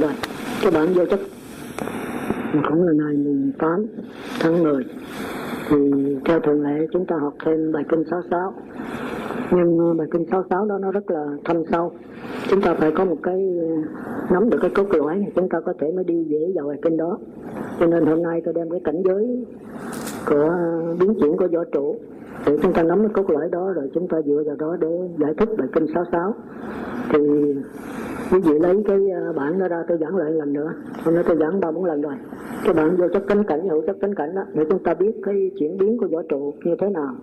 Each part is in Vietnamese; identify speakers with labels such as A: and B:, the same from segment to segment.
A: lần rồi cái bản vô chất mà cũng là ngày mùng 8 tháng 10 thì theo thường lệ chúng ta học thêm bài kinh 66 nhưng ờ, bài kinh 66 đó nó rất là thâm sâu. Chúng ta phải có một cái ờ, nắm được cái cốt lõi thì chúng ta có thể mới đi dễ vào bài kinh đó. Cho nên hôm nay tôi đem cái cảnh giới của ờ, biến chuyển của võ trụ để chúng ta nắm cái cốt lõi đó, rồi chúng ta dựa vào đó để giải thích bài kinh 66 thì quý vị lấy cái ờ, bản đó ra, tôi giảng lại lần nữa. Hôm nay tôi giảng ba bốn lần rồi. Cái bản vô chất cánh cảnh, hữu chất cánh cảnh đó, để chúng ta biết cái chuyển biến của võ trụ như thế nào.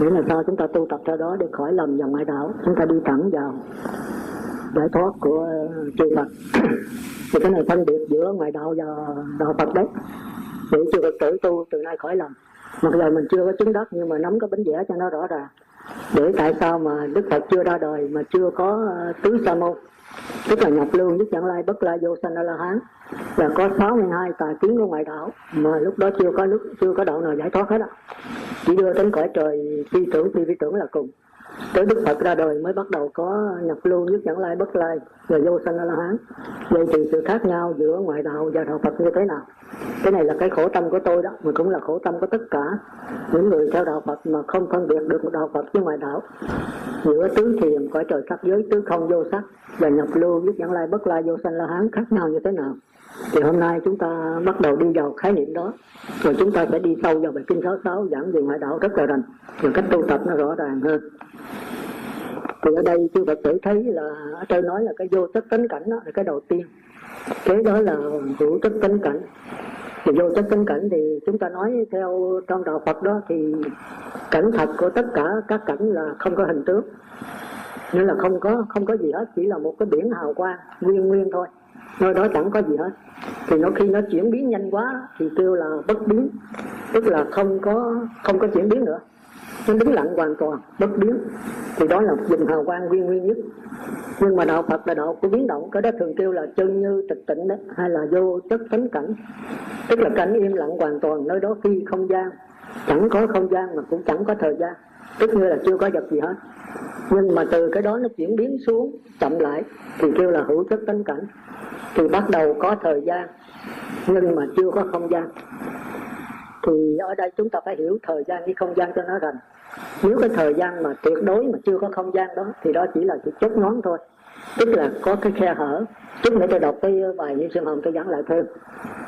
A: Nghĩa là sao? Chúng ta tu tập ra đó để khỏi lầm vào ngoại đạo. Chúng ta đi thẳng vào giải thoát của ờ, chư Phật. Thì cái này phân biệt giữa ngoại đạo và đạo Phật đấy. Để chư Phật tử tu từ nay khỏi lầm. Mặc dù mình chưa có chứng đắc, nhưng mà nắm cái bánh vẽ cho nó rõ ràng. Để tại sao mà Đức Phật chưa ra đời, mà chưa có ờ, tứ sa môn? Tức là nhập lương nhất chẳng lai bất lai vô sanh a la hán. Là có 62 tài kiến của ngoại đạo, mà lúc đó chưa có lúc chưa có đạo nào giải thoát hết á. Chỉ đưa đến cõi trời, phi tưởng, phi vi tưởng là cùng tới đức phật ra đời mới bắt đầu có nhập lưu nhất chẳng lai bất lai và vô sanh a la hán. Vậy thì sự khác nhau giữa ngoại đạo và đạo phật như thế nào? Cái này là cái khổ tâm của tôi đó, mà cũng là khổ tâm của tất cả những người theo đạo phật mà không phân biệt được một đạo phật với ngoại đạo. Giữa tứ thiền cõi trời sắc giới tứ không vô sắc và nhập lưu nhất chẳng lai bất lai vô sanh la hán khác nhau như thế nào? Thì hôm nay chúng ta bắt đầu đi vào khái niệm đó. Rồi chúng ta sẽ đi sâu vào bài kinh 66 giảng về ngoại đạo rất là rành và cách tu tập nó rõ ràng hơn. Thì ở đây chư Phật tử thấy là, ở trên nói là cái vô tất tánh cảnh đó là cái đầu tiên. Kế đó là hữu tất tánh cảnh. Thì vô tất tánh cảnh thì chúng ta nói theo trong đạo Phật đó thì cảnh thật của tất cả các cảnh là không có hình tướng. Nên là không có không có gì hết, chỉ là một cái biển hào quang, nguyên nguyên thôi nơi đó chẳng có gì hết. Thì nó khi nó chuyển biến nhanh quá thì kêu là bất biến. Tức là không có không có chuyển biến nữa. Nó đứng lặng hoàn toàn, bất biến. Thì đó là dùng hào quang nguyên nguyên nhất. Nhưng mà đạo Phật là đạo của biến động. Cái đó thường kêu là chân như tịch tịnh đó, hay là vô chất tánh cảnh. Tức là cảnh im lặng hoàn toàn nơi đó phi không gian. Chẳng có không gian mà cũng chẳng có thời gian. Tức như là chưa có vật gì hết nhưng mà từ cái đó nó chuyển biến xuống, chậm lại, thì kêu là hữu chất tánh cảnh. Thì bắt đầu có thời gian, nhưng mà chưa có không gian. Thì ở đây chúng ta phải hiểu thời gian với không gian cho nó rành. Nếu cái thời gian mà tuyệt đối mà chưa có không gian đó, thì đó chỉ là chỉ chốt ngón thôi tức là có cái khe hở. Chút nữa tôi đọc cái bài như sơn hồng, tôi dẫn lại thêm.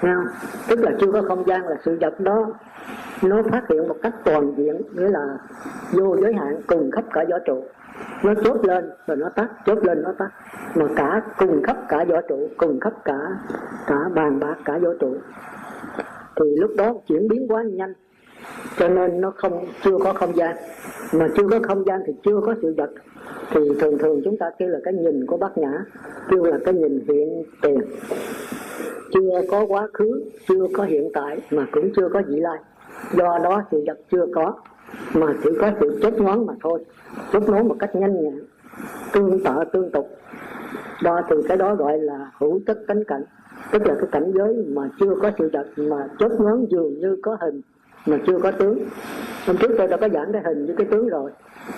A: Nghe không? tức là chưa có không gian, là sự vật đó, nó phát hiện một cách toàn diện, nghĩa là vô giới hạn, cùng khắp cả võ trụ. Nó chốt lên rồi nó tắt, chốt lên nó tắt. Mà cả cùng khắp cả võ trụ, cùng khắp cả cả bàn bạc cả võ trụ. Thì lúc đó chuyển biến quá nhanh cho nên nó không, chưa có không gian. Mà chưa có không gian thì chưa có sự vật. Thì thường thường chúng ta kêu là cái nhìn của bát nhã, kêu là cái nhìn hiện tiền. Chưa có quá khứ, chưa có hiện tại, mà cũng chưa có vị lai. Do đó sự vật chưa có, mà chỉ có sự chết ngón mà thôi. Chốt nối một cách nhanh nhẹn, tương tự tương tục. Đó, thì cái đó gọi là hữu tất cánh cảnh. Tức là cái cảnh giới mà chưa có sự vật, mà chốt ngón dường như có hình mà chưa có tướng. Hôm trước tôi đã có giảng cái hình với cái tướng rồi.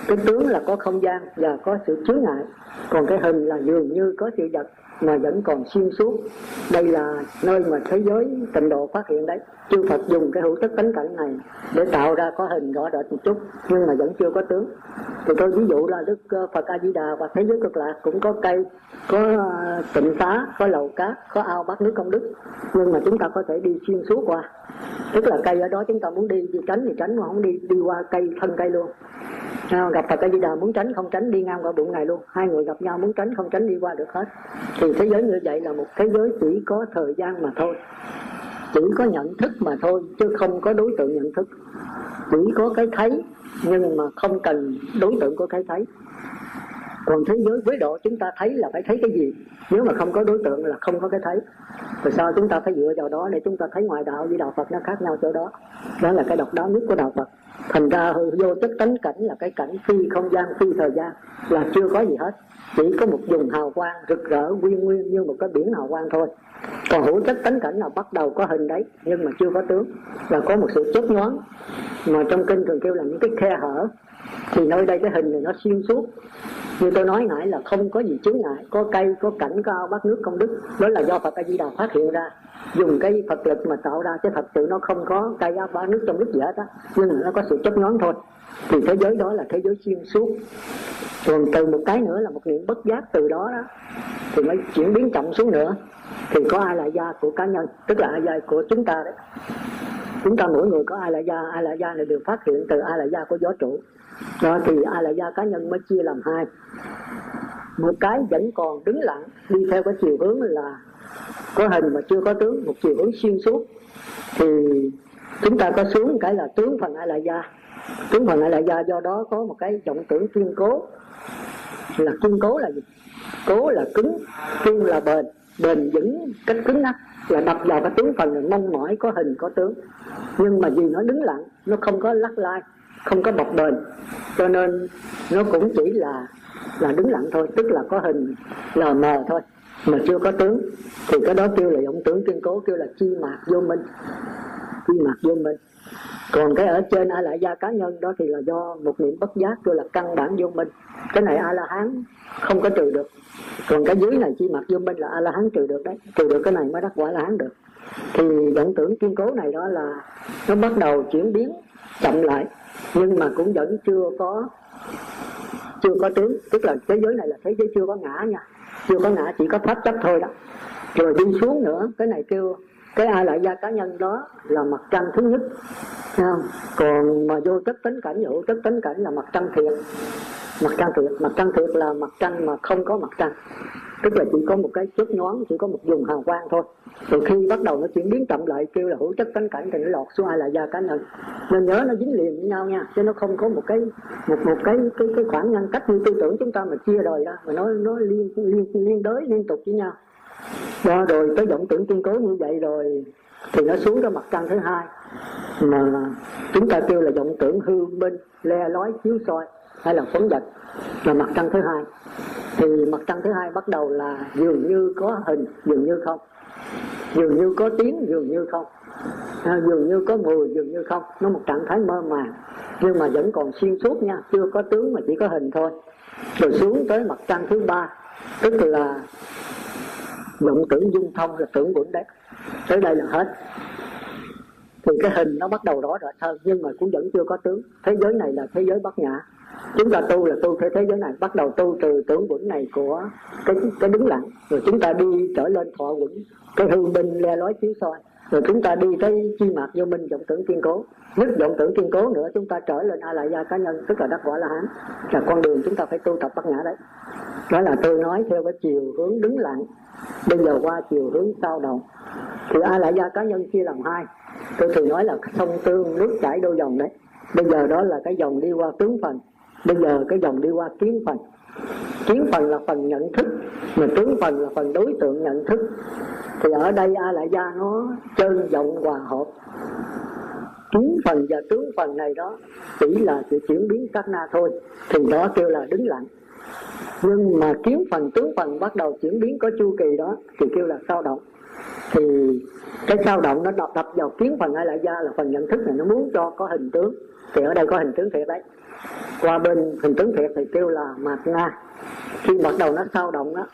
A: Cái tướng là có không gian và có sự chướng ngại. Còn cái hình là dường như có sự vật mà vẫn còn xuyên suốt. Đây là nơi mà thế giới tịnh độ phát hiện đấy. Chư Phật dùng cái hữu thức tánh cảnh này để tạo ra có hình rõ rệt một chút nhưng mà vẫn chưa có tướng. Thì tôi ví dụ là Đức ờ, Phật A Di Đà và thế giới cực lạc cũng có cây có ờ, tịnh xá có lầu cát có ao bát nước công đức. Nhưng mà chúng ta có thể đi xuyên suốt qua. Tức là cây ở đó chúng ta muốn đi thì tránh thì tránh mà không đi đi qua cây thân cây luôn. À, gặp Phật A Di Đà muốn tránh không tránh đi ngang qua bụng này luôn. Hai người gặp nhau muốn tránh không tránh đi qua được hết thì thế giới như vậy là một thế giới chỉ có thời gian mà thôi. Chỉ có nhận thức mà thôi, chứ không có đối tượng nhận thức. Chỉ có cái thấy, nhưng mà không cần đối tượng của cái thấy. Còn thế giới với độ chúng ta thấy là phải thấy cái gì? Nếu mà không có đối tượng là không có cái thấy. Rồi sao chúng ta phải dựa vào đó để chúng ta thấy ngoại đạo với đạo phật nó khác nhau chỗ đó? Đó là cái độc đáo nhất của đạo phật thành ra vô chất tánh cảnh là cái cảnh phi không gian, phi thời gian, là chưa có gì hết. Chỉ có một vùng hào quang rực rỡ nguyên nguyên như một cái biển hào quang thôi. Còn hữu chất tánh cảnh là bắt đầu có hình đấy, nhưng mà chưa có tướng. Là có một sự chốt nhoáng mà trong kinh thường kêu là những cái khe hở. Thì nơi đây cái hình này nó xuyên suốt. Như tôi nói nãy là không có gì chướng ngại. Có cây, có cảnh, có ao, bát nước, công đức. Đó là do phật a di đà phát hiện ra dùng cái phật lực mà tạo ra, chứ thật sự nó không có cây ao ba nước trong nước gì hết á. Nhưng mà nó có sự chấp nhóm thôi. Thì thế giới đó là thế giới xuyên suốt. Còn từ một cái nữa là một niệm bất giác từ đó đó, thì mới chuyển biến trọng xuống nữa. Thì có ai là gia của cá nhân, tức là ai gia của chúng ta đấy. Chúng ta mỗi người có ai là gia ai là gia này đều phát hiện từ ai là gia của gió trụ. Đó, thì ai là gia cá nhân mới chia làm hai. Một cái vẫn còn đứng lặng, đi theo cái chiều hướng là có hình mà chưa có tướng, một chiều hướng xuyên suốt. Thì chúng ta có xuống cái là tướng phần ai là da tướng phần ai là da do đó có một cái vọng tưởng kiên cố. Là kiên cố là gì? Cố là cứng, kiên là bền. Bền vững, cách cứng ngắc là đập vào cái tướng phần là mong mỏi, có hình, có tướng. Nhưng mà vì nó đứng lặng, nó không có lắc lai, không có bọc bền. Cho nên nó cũng chỉ là là đứng lặng thôi, tức là có hình lờ mờ thôi mà chưa có tướng. Thì cái đó kêu là vọng tướng kiên cố, kêu là chi mạc vô minh. Chi mạc vô minh. Còn cái ở trên a lại gia cá nhân đó thì là do một niệm bất giác kêu là căn bản vô minh. Cái này a la hán không có trừ được. Còn cái dưới này chi mạc vô minh là a la hán trừ được đấy. Trừ được cái này mới đắc quả la hán được. Thì vọng tưởng kiên cố này đó là nó bắt đầu chuyển biến chậm lại. Nhưng mà cũng vẫn chưa có chưa có tướng. Tức là thế giới này là thế giới chưa có ngã nha chưa có ngã, chỉ có pháp chấp thôi đó. Rồi đi xuống nữa, cái này kêu, cái ai lại gia cá nhân đó là mặt trăng thứ nhất. Không? còn mà vô chất tính cảnh hữu chất tính cảnh là mặt trăng thiệt mặt trăng thiệt mặt trăng thiệt là mặt trăng mà không có mặt trăng. Tức là chỉ có một cái chớp nhoáng, chỉ có một vùng hào quang thôi. Rồi khi bắt đầu nó chuyển biến chậm lại, kêu là hữu chất tánh cảnh thì nó lọt xuống, ai là gia cá nhân. Nên nhớ nó dính liền với nhau nha, chứ nó không có một cái, một một cái cái cái khoảng ngăn cách như tư tưởng chúng ta mà chia đời ra, mà nó nó liên liên liên đới liên tục với nhau. Đó rồi tới vọng tưởng kiên cố như vậy rồi thì nó xuống cái mặt trăng thứ hai, mà chúng ta kêu là vọng tưởng hư bên, le lói chiếu soi hay là phấn vật. Là mặt trăng thứ hai thì mặt trăng thứ hai bắt đầu là dường như có hình dường như không. Dường như có tiếng dường như không. À, dường như có mùi dường như không. Nó một trạng thái mơ màng nhưng mà vẫn còn xuyên suốt nha chưa có tướng mà chỉ có hình thôi. Rồi xuống tới mặt trăng thứ ba tức là vọng tưởng dung thông là tưởng quẩn đấy tới đây là hết. Thì cái hình nó bắt đầu rõ rệt hơn nhưng mà cũng vẫn chưa có tướng. Thế giới này là thế giới bất nhã chúng ta tu là tu theo thế giới này. Bắt đầu tu từ tưởng vững này của cái cái đứng lặng. Rồi chúng ta đi trở lên thọ vững cái hư minh le lói chiếu soi. Rồi chúng ta đi tới chi mạc vô minh vọng tưởng kiên cố. Nhất vọng tưởng kiên cố nữa, chúng ta trở lên a la gia cá nhân, tức là đắc quả la hán là con đường chúng ta phải tu tập bát ngã đấy. Đó là tôi nói theo cái chiều hướng đứng lặng. Bây giờ qua chiều hướng sao động thì a la gia cá nhân chia làm hai. Tôi thường nói là sông tương nước chảy đôi dòng đấy. Bây giờ đó là cái dòng đi qua tướng phần bây giờ cái dòng đi qua kiến phần. Kiến phần là phần nhận thức mà tướng phần là phần đối tượng nhận thức. Thì ở đây a lại gia nó trơn rộng hòa hợp. Kiến phần và tướng phần này đó chỉ là sự chuyển biến các na thôi thì đó kêu là đứng lặng. Nhưng mà kiến phần tướng phần bắt đầu chuyển biến có chu kỳ đó thì kêu là sao động. Thì cái sao động nó đập, đập vào kiến phần hay lại gia là phần nhận thức này nó muốn cho có hình tướng. Thì ở đây có hình tướng thiệt đấy qua bên hình tướng thiệt thì kêu là mạt na. Khi bắt đầu nó sao động đó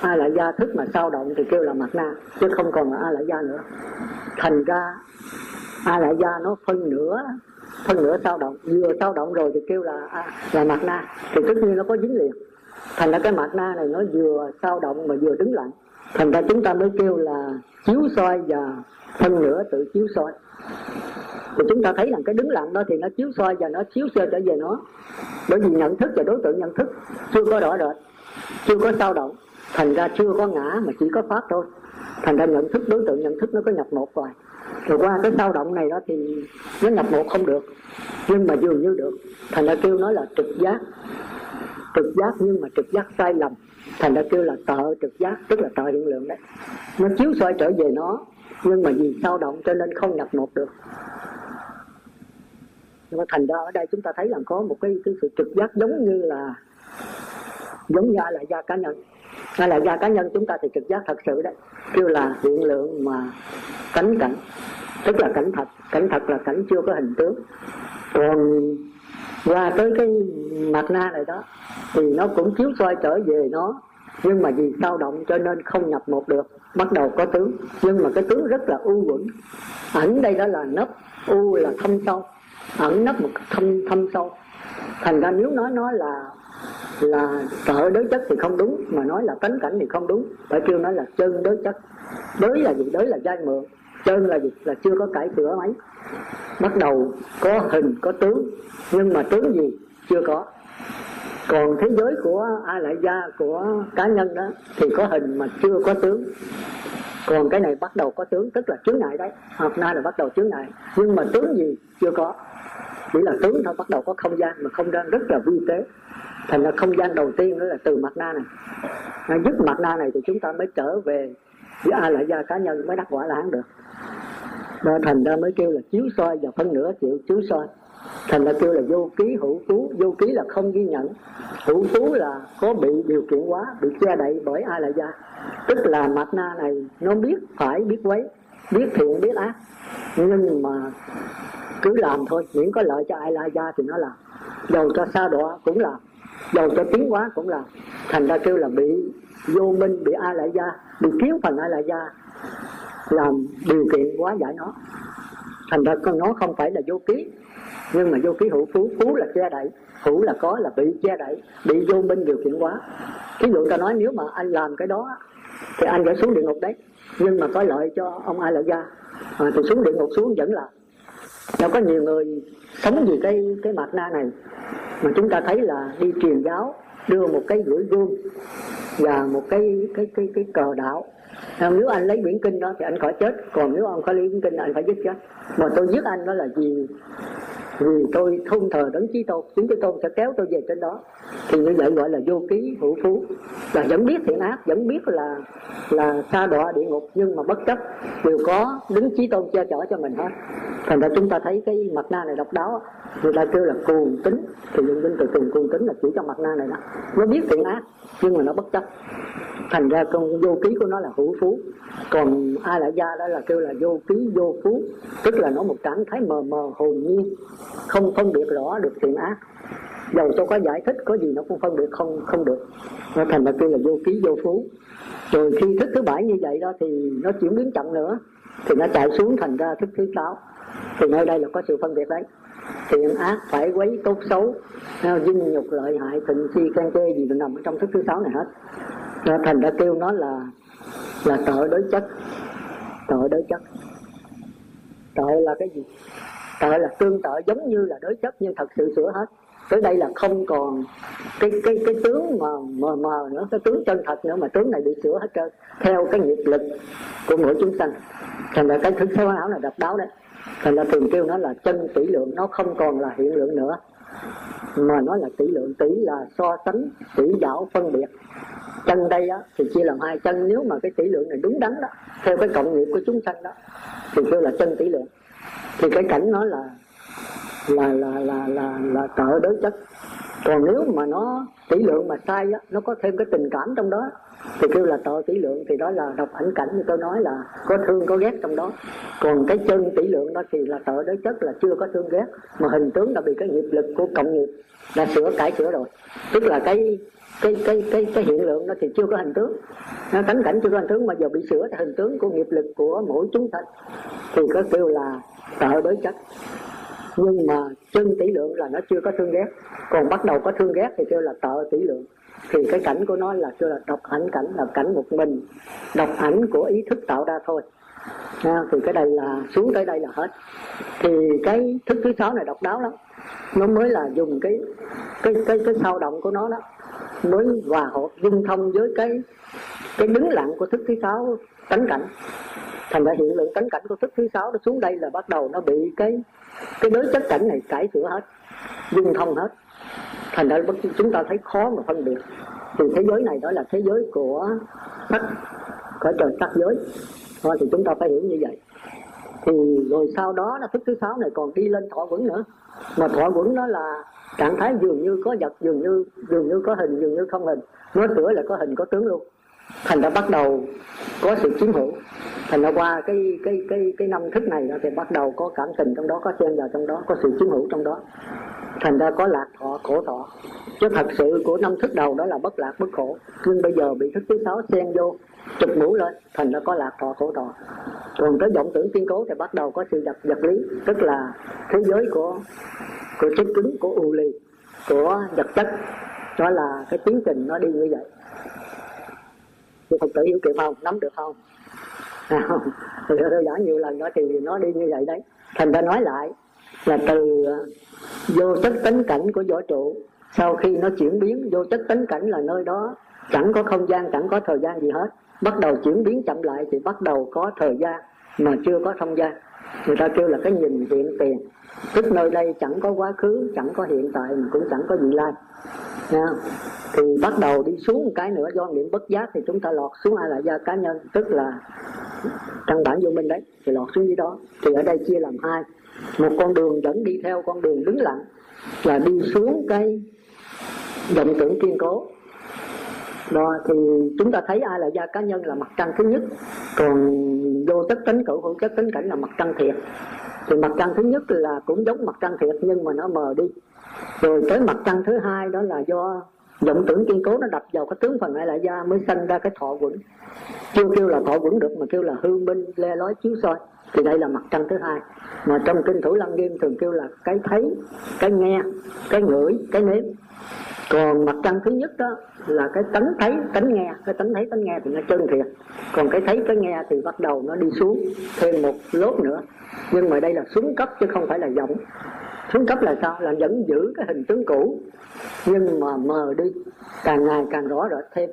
A: ai lại gia thức mà sao động thì kêu là mạt na chứ không còn là a lại gia nữa. Thành ra a lại gia nó phân nửa phân nửa sao động vừa sao động rồi thì kêu là à, là mạt na. Thì tất nhiên nó có dính liền. Thành ra cái mạt na này nó vừa sao động mà vừa đứng lặng. Thành ra chúng ta mới kêu là chiếu soi và phân nửa tự chiếu soi thì chúng ta thấy rằng cái đứng lặng đó thì nó chiếu soi và nó chiếu sơ trở về nó. Bởi vì nhận thức và đối tượng nhận thức chưa có rõ rệt, chưa có sao động. Thành ra chưa có ngã mà chỉ có pháp thôi. Thành ra nhận thức, đối tượng nhận thức nó có nhập một rồi. Rồi qua cái sao động này đó thì nó nhập một không được, nhưng mà dường như được. Thành ra kêu nói là trực giác. Trực giác nhưng mà trực giác sai lầm. Thành ra kêu là tợ trực giác, tức là tợ hiện lượng đấy. Nó chiếu soi trở về nó, nhưng mà vì sao động cho nên không nhập một được nhưng mà thành ra ở đây chúng ta thấy là có một cái, cái sự trực giác giống như là giống như là gia cá nhân. Hay là gia cá nhân chúng ta thì trực giác thật sự đấy. Kêu là hiện lượng mà cánh cảnh. Tức là cảnh thật cảnh thật là cảnh chưa có hình tướng. Còn qua tới cái mặt na này đó thì nó cũng chiếu soi trở về nó. Nhưng mà vì sao động cho nên không nhập một được. Bắt đầu có tướng. Nhưng mà cái tướng rất là u uẩn. Ẩn đây đó là nấp. U là thâm sâu ẩn nấp một thâm thâm sâu. Thành ra nếu nói nói là là trợ đối chất thì không đúng, mà nói là tánh cảnh thì không đúng. Phải chưa nói là chân đối chất. Đối là gì? Đối là giai mượn. Chân là gì? Là chưa có cải cửa mấy bắt đầu có hình, có tướng. Nhưng mà tướng gì? Chưa có. Còn thế giới của a lại gia, của cá nhân đó, thì có hình mà chưa có tướng. Còn cái này bắt đầu có tướng, tức là chướng ngại đấy. Hôm nay là bắt đầu chướng ngại. Nhưng mà tướng gì? Chưa có chỉ là tướng thôi bắt đầu có không gian mà không gian rất là vi tế. Thành ra không gian đầu tiên đó là từ mặt na này. À, dứt mặt na này thì chúng ta mới trở về với a la gia cá nhân mới đắc quả lãng được. Đó, thành ra mới kêu là chiếu soi và phân nửa chịu chiếu soi. Thành ra kêu là vô ký hữu tú vô ký là không ghi nhận. Hữu tú là có bị điều kiện quá bị che đậy bởi ai là gia. Tức là mặt na này nó biết phải biết quấy biết thiện biết ác nhưng mà cứ làm thôi, miễn có lợi cho ai la gia thì nó làm. Dầu cho xa đọa cũng làm. Dầu cho tiến hóa cũng làm. Thành ra kêu là bị vô minh, bị ai la gia, bị thiếu phần ai la gia, làm điều kiện quá giải nó. Thành ra con nó không phải là vô ký, nhưng mà vô ký hữu phú. Phú là che đậy, hữu là có là bị che đậy, bị vô minh điều kiện quá ví dụ ta nói, nếu mà anh làm cái đó thì anh phải xuống địa ngục đấy nhưng mà có lợi cho ông ai lợi gia. À, thì xuống địa ngục xuống vẫn là đâu có nhiều người sống vì cái cái mặt na này. Mà chúng ta thấy là đi truyền giáo đưa một cái gửi gương và một cái cái cái cái cờ đạo. À, nếu anh lấy quyển kinh đó thì anh khỏi chết còn nếu ông có lấy quyển kinh anh phải giết chết. Mà tôi giết anh đó là vì vì tôi không thờ đấng chí tôn chính chí tôn sẽ kéo tôi về trên đó. Thì như vậy gọi là vô ký hữu phú. Là vẫn biết thiện ác, vẫn biết là là xa đọa địa ngục, nhưng mà bất chấp, đều có đứng chí tôn che chở cho mình hết. Thành ra chúng ta thấy cái mặt na này độc đáo người ta kêu là cuồng tính thì những tính từ cùng cuồng tính là chỉ cho mặt na này đó. Nó biết thiện ác nhưng mà nó bất chấp. Thành ra con vô ký của nó là hữu phú. Còn ai lại gia đó là kêu là vô ký, vô phú. Tức là nó một trạng thái mờ mờ, hồn nhiên. Không phân biệt rõ được thiện ác. Dầu cho có giải thích, có gì nó cũng phân biệt không không được. Nó thành ra kêu là vô ký, vô phú. Rồi khi thức thứ bảy như vậy đó thì nó chuyển biến chậm nữa. Thì nó chạy xuống thành ra thức thứ sáu. Thì nơi đây là có sự phân biệt đấy thiện ác phải quấy tốt xấu. Dinh nhục lợi hại thịnh si can chê gì đều nằm ở trong thức thứ sáu này hết. Nó thành đã kêu nó là là tội đối chất. Tội đối chất. Tội là cái gì? Tội là tương tự giống như là đối chất nhưng thật sự sửa hết. Tới đây là không còn cái cái cái tướng mà mờ mờ nữa, cái tướng chân thật nữa mà tướng này bị sửa hết trơn. Theo cái nghiệp lực của mỗi chúng sanh. Thành ra cái thứ sáu áo là độc đáo đấy thành ra thường kêu nó là chân tỷ lượng nó không còn là hiện lượng nữa. Mà nó là tỷ lượng tỷ là so sánh tỷ giáo phân biệt. Chân đây á, thì chia làm hai chân. Nếu mà cái tỷ lượng này đúng đắn đó theo cái cộng nghiệp của chúng sanh đó thì kêu là chân tỷ lượng. Thì cái cảnh nó là là là là là là cỡ đối chất. Còn nếu mà nó tỷ lượng mà sai á nó có thêm cái tình cảm trong đó thì kêu là tội tỷ lượng, thì đó là đọc ảnh cảnh như tôi nói là có thương, có ghét trong đó. Còn cái chân tỷ lượng đó thì là tội đối chất là chưa có thương, ghét. Mà hình tướng đã bị cái nghiệp lực của cộng nghiệp đã sửa, cải sửa rồi. Tức là cái cái cái cái cái hiện lượng đó thì chưa có hình tướng. Nó tánh cảnh chưa có hình tướng mà giờ bị sửa thì hình tướng của nghiệp lực của mỗi chúng sanh thì có kêu là tội đối chất nhưng mà chân tỷ lượng là nó chưa có thương ghét. Còn bắt đầu có thương ghét thì kêu là tợ tỷ lượng. Thì cái cảnh của nó là kêu là độc ảnh cảnh là cảnh một mình. Độc ảnh của ý thức tạo ra thôi. À, thì cái đây là xuống tới đây là hết. Thì cái thức thứ sáu này độc đáo lắm. Nó mới là dùng cái cái cái cái sao động của nó đó. Mới hòa hợp dung thông với cái cái đứng lặng của thức thứ sáu tánh cảnh thành ra hiện lượng tánh cảnh của thức thứ sáu nó xuống đây là bắt đầu nó bị cái cái đối chất cảnh này cải sửa hết, dung thông hết. Thành ra chúng ta thấy khó mà phân biệt. Thì thế giới này đó là thế giới của sắc của trời sắc giới. Thôi thì chúng ta phải hiểu như vậy. Thì rồi sau đó là thức thứ sáu này còn đi lên thọ quẩn nữa. Mà thọ quẩn đó là trạng thái dường như có vật, dường như dường như có hình, dường như không hình. Nó sửa là có hình, có tướng luôn. Thành ra bắt đầu có sự chiếm hữu thành ra qua cái cái cái cái năm thức này thì bắt đầu có cảm tình trong đó, có xen vào trong đó, có sự chiếm hữu trong đó. Thành ra có lạc thọ, khổ thọ. Chứ thật sự của năm thức đầu đó là bất lạc, bất khổ. Nhưng bây giờ bị thức thứ sáu xen vô, chụp mũ lên, thành ra có lạc thọ, khổ thọ. Còn tới vọng tưởng kiên cố thì bắt đầu có sự vật vật lý, tức là thế giới của của chất cứng của u ly của vật chất. Đó là cái tiến trình nó đi như vậy. Thì phật tử hiểu kịp không? Nắm được không? Tôi giảng nhiều lần đó thì nó đi như vậy đấy. Thành ra nói lại là từ ờ, vô chất tính cảnh của võ trụ, sau khi nó chuyển biến, vô chất tính cảnh là nơi đó chẳng có không gian, chẳng có thời gian gì hết. Bắt đầu chuyển biến chậm lại thì bắt đầu có thời gian mà chưa có không gian. Người ta kêu là cái nhìn hiện tiền. Tức nơi đây chẳng có quá khứ, chẳng có hiện tại mà cũng chẳng có vị lai. Nha. thì bắt đầu đi xuống một cái nữa, do niệm bất giác thì chúng ta lọt xuống ai là gia cá nhân, tức là căn bản vô minh đấy, thì lọt xuống dưới đó. Thì ở đây chia làm hai. Một con đường vẫn đi theo con đường đứng lặng là đi xuống cái vọng tưởng kiên cố. Đó, thì chúng ta thấy ai là gia cá nhân là mặt trăng thứ nhất, còn vô chất tính cửu hữu chất tính cảnh là mặt trăng thiệt. Thì mặt trăng thứ nhất là cũng giống mặt trăng thiệt, nhưng mà nó mờ đi rồi tới mặt trăng thứ hai, đó là do vọng tưởng kiên cố nó đập vào cái tướng phần hay là da mới sanh ra cái thọ quẩn. Chưa kêu là thọ quẩn được mà kêu là hương minh le lói chiếu soi. Thì đây là mặt trăng thứ hai. Mà trong kinh thủ lăng nghiêm thường kêu là cái thấy, cái nghe, cái ngửi, cái nếm. Còn mặt trăng thứ nhất đó là cái tánh thấy, tánh nghe. Cái tánh thấy, tánh nghe thì nó chân thiệt. Còn cái thấy, cái nghe thì bắt đầu nó đi xuống thêm một lốt nữa. Nhưng mà đây là xuống cấp chứ không phải là giọng xuống cấp là sao? Là vẫn giữ cái hình tướng cũ, nhưng mà mờ đi. Càng ngày càng rõ rệt thêm.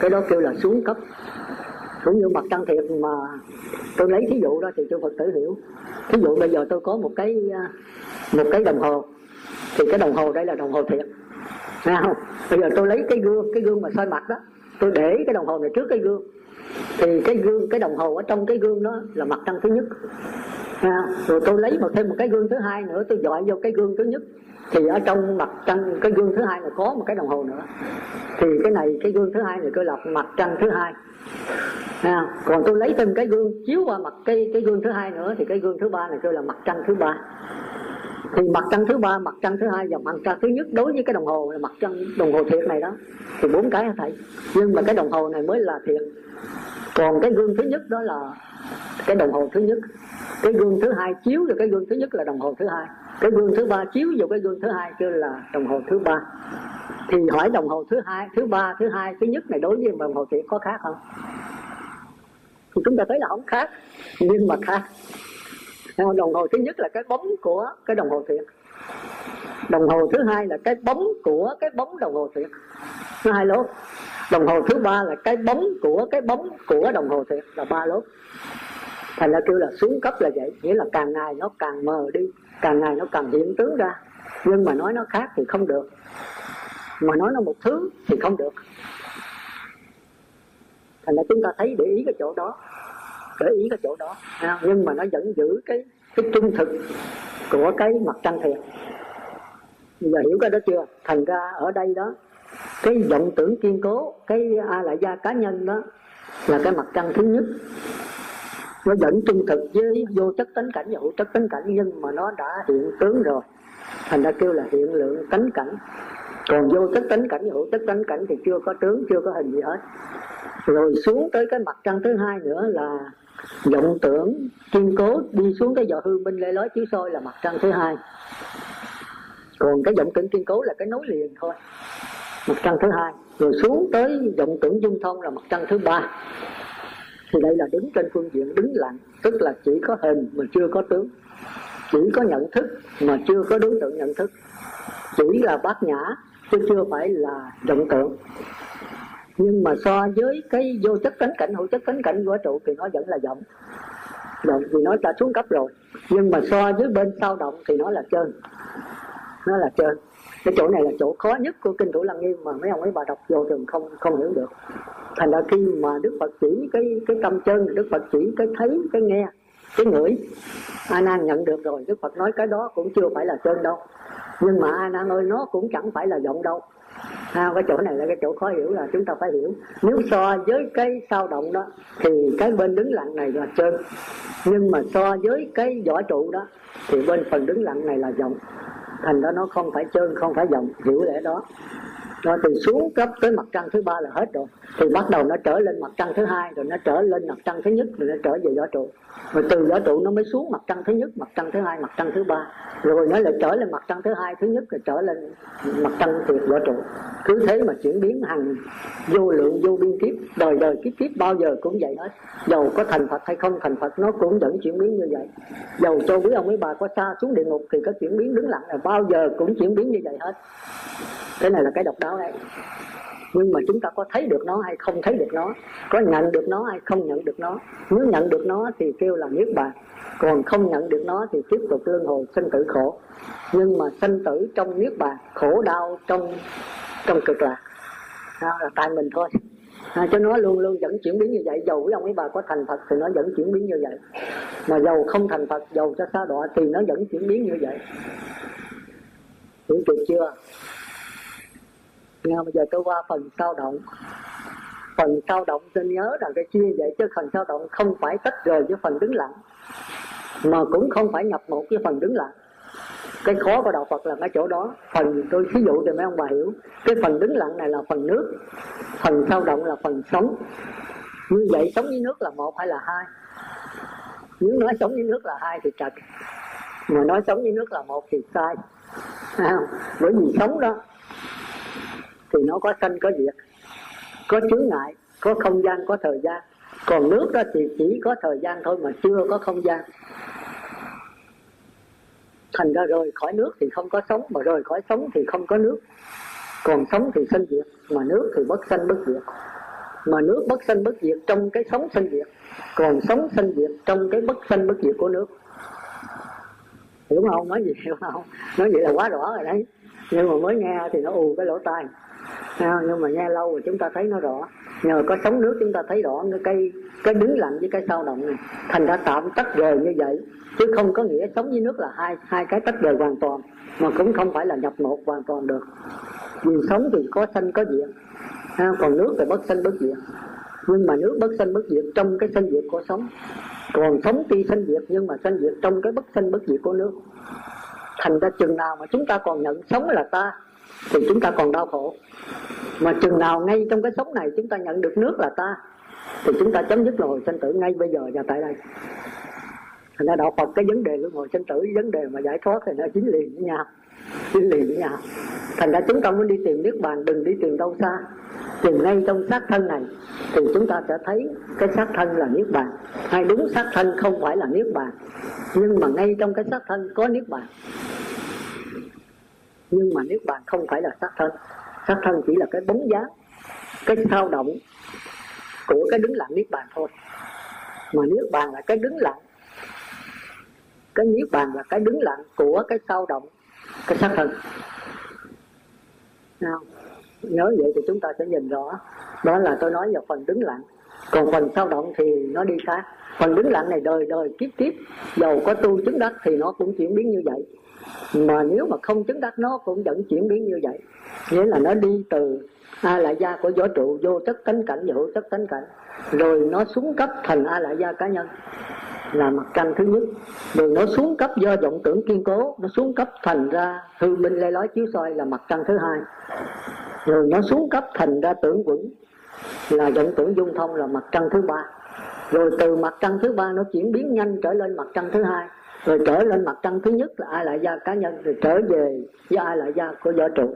A: Cái đó kêu là xuống cấp. Cũng như mặt trăng thiệt mà tôi lấy thí dụ đó thì cho phật tử hiểu. Thí dụ bây giờ tôi có một cái à, một cái đồng hồ. Thì cái đồng hồ đây là đồng hồ thiệt. Thấy không? Bây giờ tôi lấy cái gương cái gương mà soi mặt đó, tôi để cái đồng hồ này trước cái gương. Thì cái gương, cái đồng hồ ở trong cái gương đó là mặt trăng thứ nhất à, rồi tôi lấy một thêm một cái gương thứ hai nữa tôi dọi vô cái gương thứ nhất. Thì ở trong mặt trăng cái gương thứ hai là có một cái đồng hồ nữa. Thì cái này cái gương thứ hai này tôi là mặt trăng thứ hai. À, còn tôi lấy thêm cái gương chiếu qua mặt cái cái gương thứ hai nữa thì cái gương thứ ba này tôi là mặt trăng thứ ba. Thì mặt trăng thứ ba mặt trăng thứ hai và mặt trăng thứ nhất đối với cái đồng hồ là mặt trăng đồng hồ thiệt này đó. Thì bốn cái thầy? Nhưng mà cái đồng hồ này mới là thiệt. Còn cái gương thứ nhất đó là cái đồng hồ thứ nhất cái gương thứ hai chiếu vào cái gương thứ nhất là đồng hồ thứ hai. Cái gương thứ ba chiếu vào cái gương thứ hai kêu là đồng hồ thứ ba. Thì hỏi đồng hồ thứ hai, thứ ba, thứ hai, thứ nhất này đối với đồng hồ thì có khác không? Thì chúng ta thấy là không khác, nhưng mà khác. Đồng hồ thứ nhất là cái bóng của cái đồng hồ thiệt đồng hồ thứ hai là cái bóng của cái bóng đồng hồ thiệt nó hai lốt. Đồng hồ thứ ba là cái bóng của cái bóng của đồng hồ thiệt là ba lốt thành ra kêu là xuống cấp là vậy. Nghĩa là càng ngày nó càng mờ đi, càng ngày nó càng hiện tướng ra. Nhưng mà nói nó khác thì không được. Mà nói nó một thứ thì không được. Thành ra chúng ta thấy để ý cái chỗ đó, để ý cái chỗ đó. Nhưng mà nó vẫn giữ cái cái trung thực của cái mặt trăng thiệt bây giờ hiểu cái đó chưa? Thành ra ở đây đó, cái vọng tưởng kiên cố, cái a lại gia cá nhân đó là cái mặt trăng thứ nhất nó vẫn trung thực với vô chất tánh cảnh và hữu chất tánh cảnh, nhưng mà nó đã hiện tướng rồi. Thành ra kêu là hiện lượng tánh cảnh. Còn vô chất tánh cảnh và hữu chất tánh cảnh thì chưa có tướng, chưa có hình gì hết. Rồi xuống tới cái mặt trăng thứ hai nữa là vọng tưởng kiên cố đi xuống cái giò hư minh lê lói chiếu soi là mặt trăng thứ hai. Còn cái vọng tưởng kiên cố là cái nối liền thôi, mặt trăng thứ hai. Rồi xuống tới vọng tưởng dung thông là mặt trăng thứ ba thì đây là đứng trên phương diện đứng lặng, tức là chỉ có hình mà chưa có tướng. Chỉ có nhận thức mà chưa có đối tượng nhận thức. Chỉ là bát nhã, chứ chưa phải là vọng tượng. Nhưng mà so với cái vô chất cánh cảnh, hữu chất cánh cảnh của trụ thì nó vẫn là vọng vọng vì nó đã xuống cấp rồi. Nhưng mà so với bên sau động thì nó là trơn nó là trơn cái chỗ này là chỗ khó nhất của kinh thủ lăng nghiêm mà mấy ông ấy bà đọc vô thường không không hiểu được thành ra khi mà đức phật chỉ cái cái tâm chân đức phật chỉ cái thấy cái nghe cái ngửi a nan nhận được rồi. Đức phật nói cái đó cũng chưa phải là chân đâu. Nhưng mà a nan ơi nó cũng chẳng phải là vọng đâu. À, cái chỗ này là cái chỗ khó hiểu là chúng ta phải hiểu. Nếu so với cái sao động đó thì cái bên đứng lặng này là chân nhưng mà so với cái vỏ trụ đó thì bên phần đứng lặng này là vọng thành ra nó không phải chân không phải giọng. Hiểu lẽ đó rồi từ xuống cấp tới mặt trăng thứ ba là hết rồi. Thì bắt đầu nó trở lên mặt trăng thứ hai, rồi nó trở lên mặt trăng thứ nhất, rồi nó trở về gió trụ. Rồi từ gió trụ nó mới xuống mặt trăng thứ nhất, mặt trăng thứ hai, mặt trăng thứ ba. Rồi nó lại trở lên mặt trăng thứ hai, thứ nhất rồi trở lên mặt trăng tuyệt gió trụ. Cứ thế mà chuyển biến hàng vô lượng, vô biên kiếp. Đời đời kiếp kiếp bao giờ cũng vậy hết. Dầu có thành phật hay không thành phật, nó cũng vẫn chuyển biến như vậy. Dầu cho quý ông quý bà có xa xuống địa ngục thì có chuyển biến đứng lặng là bao giờ cũng chuyển biến như vậy hết cái này là cái độc đáo đấy nhưng mà chúng ta có thấy được nó hay không thấy được nó? Có nhận được nó hay không nhận được nó? Nếu nhận được nó thì kêu là niết bàn. Còn không nhận được nó thì tiếp tục luân hồi sinh tử khổ. Nhưng mà sinh tử trong niết bàn khổ đau trong trong cực lạc. Đó là tại mình thôi. À, cho nó luôn luôn vẫn chuyển biến như vậy. Dầu với ông ấy bà có thành phật thì nó vẫn chuyển biến như vậy. Mà dầu không thành phật dầu cho xa đọa thì nó vẫn chuyển biến như vậy. Hiểu được chưa? Nha, bây giờ tôi qua phần sao động. Phần sao động tôi nhớ rằng cái chuyên vậy chứ phần sao động không phải tách rời với phần đứng lặng Mà cũng không phải nhập một với phần đứng lặng. Cái khó của đạo Phật là cái chỗ đó. Phần tôi ví dụ cho mấy ông bà hiểu cái phần đứng lặng này là phần nước phần sao động là phần sống. Như vậy sống với nước là một hay là hai? Nếu nói sống với nước là hai thì trật mà nói sống với nước là một thì sai. Bởi vì sống đó thì nó có sanh, có diệt, có chướng ngại, có không gian, có thời gian. Còn nước đó thì chỉ có thời gian thôi mà chưa có không gian. Thành ra rời khỏi nước thì không có sống, mà rời khỏi sống thì không có nước. Còn sống thì sinh diệt, mà nước thì bất sanh bất diệt. Mà nước bất sanh bất diệt trong cái sống sinh diệt, còn sống sinh diệt trong cái bất sanh bất diệt của nước. Hiểu không? Nói gì, hiểu không? Nói vậy là quá rõ rồi đấy. Nhưng mà mới nghe thì nó ù cái lỗ tai nhưng mà nghe lâu rồi chúng ta thấy nó rõ. Nhờ có sống nước chúng ta thấy rõ cái cây cái đứng lặng với cái sao động này. Thành ra tạm tách rời như vậy. Chứ không có nghĩa sống với nước là hai hai cái tách rời hoàn toàn. Mà cũng không phải là nhập một hoàn toàn được. Vì sống thì có sanh có diệt. Ha, còn nước thì bất sanh bất diệt. Nhưng mà nước bất sanh bất diệt trong cái sanh diệt của sống còn sống tuy sanh diệt nhưng mà sanh diệt trong cái bất sanh bất diệt của nước. Thành ra chừng nào mà chúng ta còn nhận sống là ta thì chúng ta còn đau khổ. Mà chừng nào ngay trong cái sống này chúng ta nhận được nước là ta, thì chúng ta chấm dứt luân hồi sinh tử ngay bây giờ và tại đây. Thành ra đạo phật, cái vấn đề luân hồi sinh tử, vấn đề mà giải thoát thì nó chính liền với nhau, chính liền với nhau. Thành ra chúng ta muốn đi tìm nước bàn đừng đi tìm đâu xa. Tìm ngay trong xác thân này, thì chúng ta sẽ thấy cái xác thân là niết bàn hay đúng xác thân không phải là niết bàn nhưng mà ngay trong cái xác thân có niết bàn nhưng mà niết bàn không phải là xác thân xác thân chỉ là cái bóng dáng cái thao động của cái đứng lặng niết bàn thôi. Mà niết bàn là cái đứng lặng cái niết bàn là cái đứng lặng của cái sao động cái xác thân. Nào, nhớ vậy thì chúng ta sẽ nhìn rõ. Đó là tôi nói về phần đứng lặng. Còn phần sao động thì nó đi khác phần đứng lặng này đời đời kiếp kiếp dầu có tu chứng đắc thì nó cũng chuyển biến như vậy mà nếu mà không chứng đắc nó cũng vẫn chuyển biến như vậy. Nghĩa là nó đi từ a la gia của võ trụ vô chất tánh cảnh hữu chất tánh cảnh, rồi nó xuống cấp thành a la gia cá nhân, là mặt trăng thứ nhất. Rồi nó xuống cấp do vọng tưởng kiên cố, nó xuống cấp thành ra hư minh lê lói chiếu soi là mặt trăng thứ hai. Rồi nó xuống cấp thành ra tưởng quẩn, là vọng tưởng dung thông là mặt trăng thứ ba. Rồi từ mặt trăng thứ ba nó chuyển biến nhanh trở lên mặt trăng thứ hai rồi trở lên mặt trăng thứ nhất là ai lại gia cá nhân rồi trở về với ai lại gia của võ trụ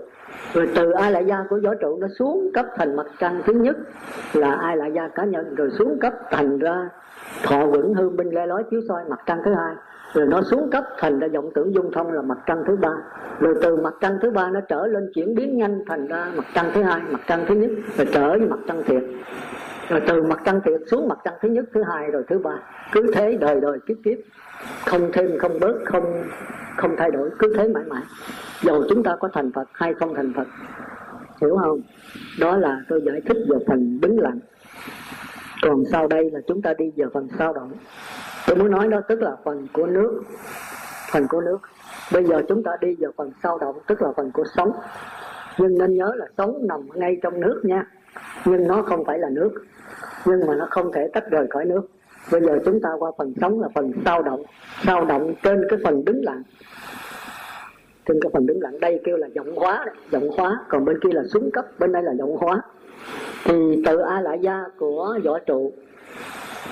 A: rồi từ ai lại gia của võ trụ nó xuống cấp thành mặt trăng thứ nhất là ai lại gia cá nhân rồi xuống cấp thành ra thọ vững hư binh le lói chiếu soi mặt trăng thứ hai rồi nó xuống cấp thành ra vọng tưởng dung thông là mặt trăng thứ ba rồi từ mặt trăng thứ ba nó trở lên chuyển biến nhanh thành ra mặt trăng thứ hai mặt trăng thứ nhất rồi trở với mặt trăng thiệt rồi từ mặt trăng thiệt xuống mặt trăng thứ nhất thứ hai rồi thứ ba cứ thế đời đời kiếp kiếp không thêm, không bớt, không không thay đổi, cứ thế mãi mãi. Dầu chúng ta có thành phật hay không thành phật, hiểu không? Đó là tôi giải thích về phần đứng lặng. Còn sau đây là chúng ta đi vào phần sao động. Tôi muốn nói đó tức là phần của nước, phần của nước. Bây giờ chúng ta đi vào phần sao động, tức là phần của sống. Nhưng nên nhớ là sống nằm ngay trong nước nha. Nhưng nó không phải là nước, nhưng mà nó không thể tách rời khỏi nước bây giờ chúng ta qua phần sống là phần sao động. Sao động trên cái phần đứng lặng. Trên cái phần đứng lặng, đây kêu là giọng hóa giọng hóa. Còn bên kia là xuống cấp, bên đây là giọng hóa. Thì từ a lại gia của võ trụ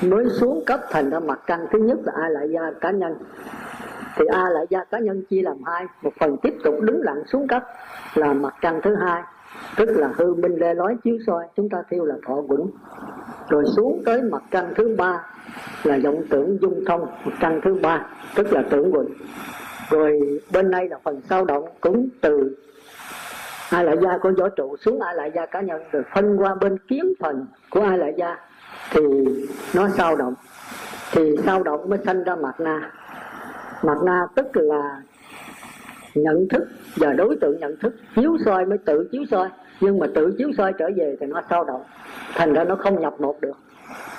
A: mới xuống cấp thành ra mặt trăng thứ nhất là a lại gia cá nhân. Thì a lại gia cá nhân chia làm hai, một phần tiếp tục đứng lặng xuống cấp là mặt trăng thứ hai, tức là hư minh lê lói chiếu soi, chúng ta thiêu là thọ quẩn rồi xuống tới mặt căn thứ ba là vọng tưởng dung thông, mặt căn thứ ba, tức là tưởng quẩn rồi bên đây là phần sao động cũng từ ai lại gia của võ trụ xuống ai lại gia cá nhân, rồi phân qua bên kiếm phần của ai lại gia, thì nó sao động. Thì sao động mới sanh ra mặt na. Mặt na tức là nhận thức và đối tượng nhận thức, chiếu soi mới tự chiếu soi nhưng mà tự chiếu soi trở về thì nó sao động. Thành ra nó không nhập một được.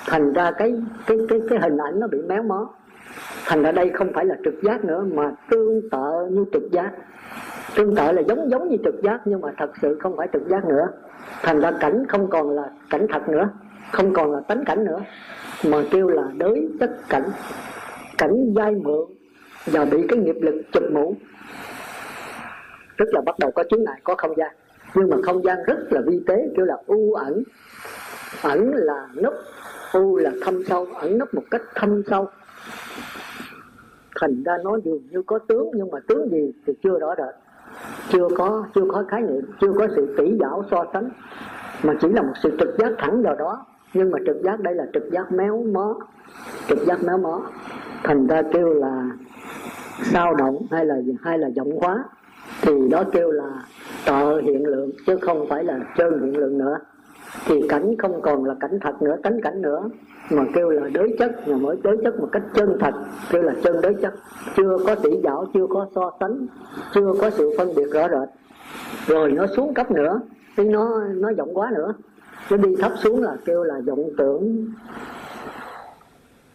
A: Thành ra cái cái cái cái hình ảnh nó bị méo mó. Thành ra đây không phải là trực giác nữa, mà tương tự như trực giác. Tương tự là giống giống như trực giác, nhưng mà thật sự không phải trực giác nữa. Thành ra cảnh không còn là cảnh thật nữa. Không còn là tánh cảnh nữa. Mà kêu là đới chất cảnh. Cảnh dai mượn và bị cái nghiệp lực chụp mũ. Tức là bắt đầu có chứng ngại, có không gian nhưng mà không gian rất là vi tế kêu là u ẩn. Ẩn là nấp u là thâm sâu. Ẩn nấp một cách thâm sâu. Thành ra nó dường như có tướng, nhưng mà tướng gì thì chưa rõ rệt. Chưa có chưa có khái niệm, chưa có sự tỉ dảo so sánh. Mà chỉ là một sự trực giác thẳng vào đó. Nhưng mà trực giác đây là trực giác méo mó. Trực giác méo mó. Thành ra kêu là sao động hay là hay là giọng hóa thì đó kêu là tợ hiện lượng, chứ không phải là chân hiện lượng nữa. Thì cảnh không còn là cảnh thật nữa, tánh cảnh nữa. Mà kêu là đối chất mà mới đối chất một cách chân thật, kêu là chân đối chất. Chưa có tỷ giáo chưa có so sánh, chưa có sự phân biệt rõ rệt. Rồi nó xuống cấp nữa thì nó nó rộng quá nữa. Nó đi thấp xuống là kêu là vọng tưởng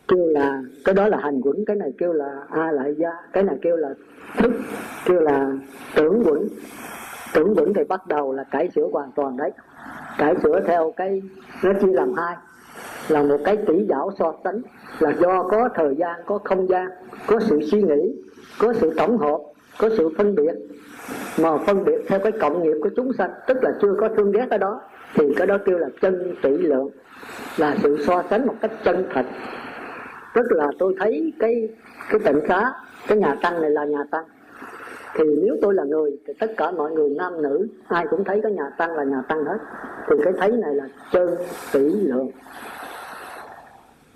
A: kêu là, cái đó là hành quẩn, cái này kêu là a lại gia, cái này kêu là thức, kêu là tưởng quẩn. Tưởng quẩn thì bắt đầu là cải sửa hoàn toàn đấy. Cải sửa theo cái, nó chia làm hai. Là một cái tỷ giáo so sánh, là do có thời gian, có không gian, có sự suy nghĩ, có sự tổng hợp, có sự phân biệt. Mà phân biệt theo cái cộng nghiệp của chúng sanh, tức là chưa có thương ghét ở đó, thì cái đó kêu là chân tỷ lượng, là sự so sánh một cách chân thật tức là tôi thấy cái cái tịnh xá cái nhà tăng này là nhà tăng. Thì nếu tôi là người, thì tất cả mọi người nam nữ, ai cũng thấy cái nhà tăng là nhà tăng hết. Thì cái thấy này là chân tỷ lượng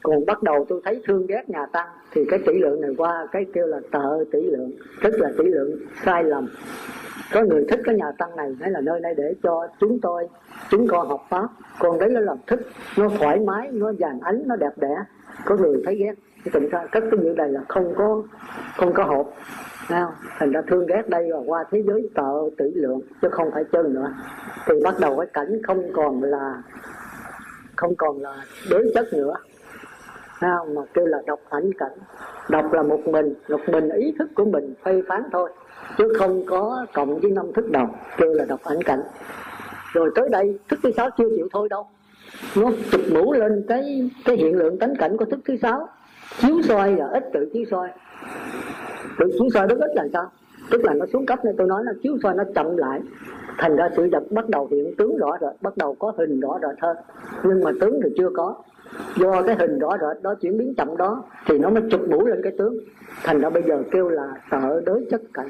A: còn bắt đầu tôi thấy thương ghét nhà tăng, thì cái tỷ lượng này qua, cái kêu là tợ tỷ lượng, tức là tỷ lượng sai lầm. Có người thích cái nhà tăng này hay là nơi đây để cho chúng tôi, chúng con học pháp. Còn đấy nó làm thích, nó thoải mái, nó vàng ánh, nó đẹp đẽ. Có người thấy ghét. Cái tình ra cất cái như này là không có không có hộp. Nào thành ra thương ghét đây và qua thế giới tợ tỷ lượng, chứ không phải chân nữa. Thì bắt đầu cái cảnh không còn là, không còn là đối chất nữa sao mà kêu là đọc ảnh cảnh? Đọc là một mình một mình ý thức của mình phê phán thôi. Chứ không có cộng với năm thức đồng kêu là đọc ảnh cảnh. Rồi tới đây, thức thứ sáu chưa chịu thôi đâu. Nó chụp mũ lên cái cái hiện lượng tánh cảnh của thức thứ sáu. Chiếu soi là ít tự chiếu soi. Tự chiếu soi rất ít là sao? Tức là nó xuống cấp nên tôi nói là chiếu soi nó chậm lại. Thành ra sự vật bắt đầu hiện tướng rõ rồi, bắt đầu có hình rõ rệt hơn nhưng mà tướng thì chưa có do cái hình rõ rệt đó chuyển biến chậm đó, thì nó mới chụp mũi lên cái tướng. Thành ra bây giờ kêu là sợ đối chất cảnh.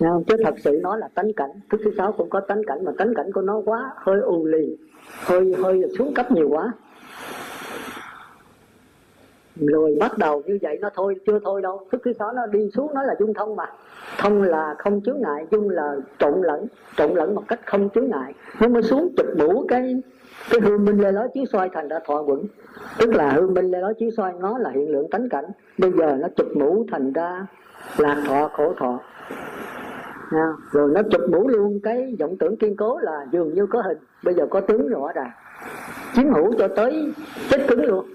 A: Chứ thật sự nó là tánh cảnh. Thứ thứ sáu cũng có tánh cảnh, mà tánh cảnh của nó quá hơi ù lì, hơi hơi xuống cấp nhiều quá. Rồi bắt đầu như vậy nó thôi, chưa thôi đâu. Thức thứ sáu nó đi xuống, nó là dung thông mà. Thông là không chướng ngại, dung là trộn lẫn trộn lẫn một cách không chướng ngại. Nó mới xuống chụp đủ cái cái hư minh lê lói chiếu soi thành ra thọ quẩn. Tức là hư minh lê lói chiếu soi nó là hiện lượng tánh cảnh. Bây giờ nó chụp mũ thành ra lạc thọ khổ thọ. À, rồi nó chụp mũ luôn cái vọng tưởng kiên cố là dường như có hình. Bây giờ có tướng rõ ràng. Chiếm hữu cho tới chết cứng luôn.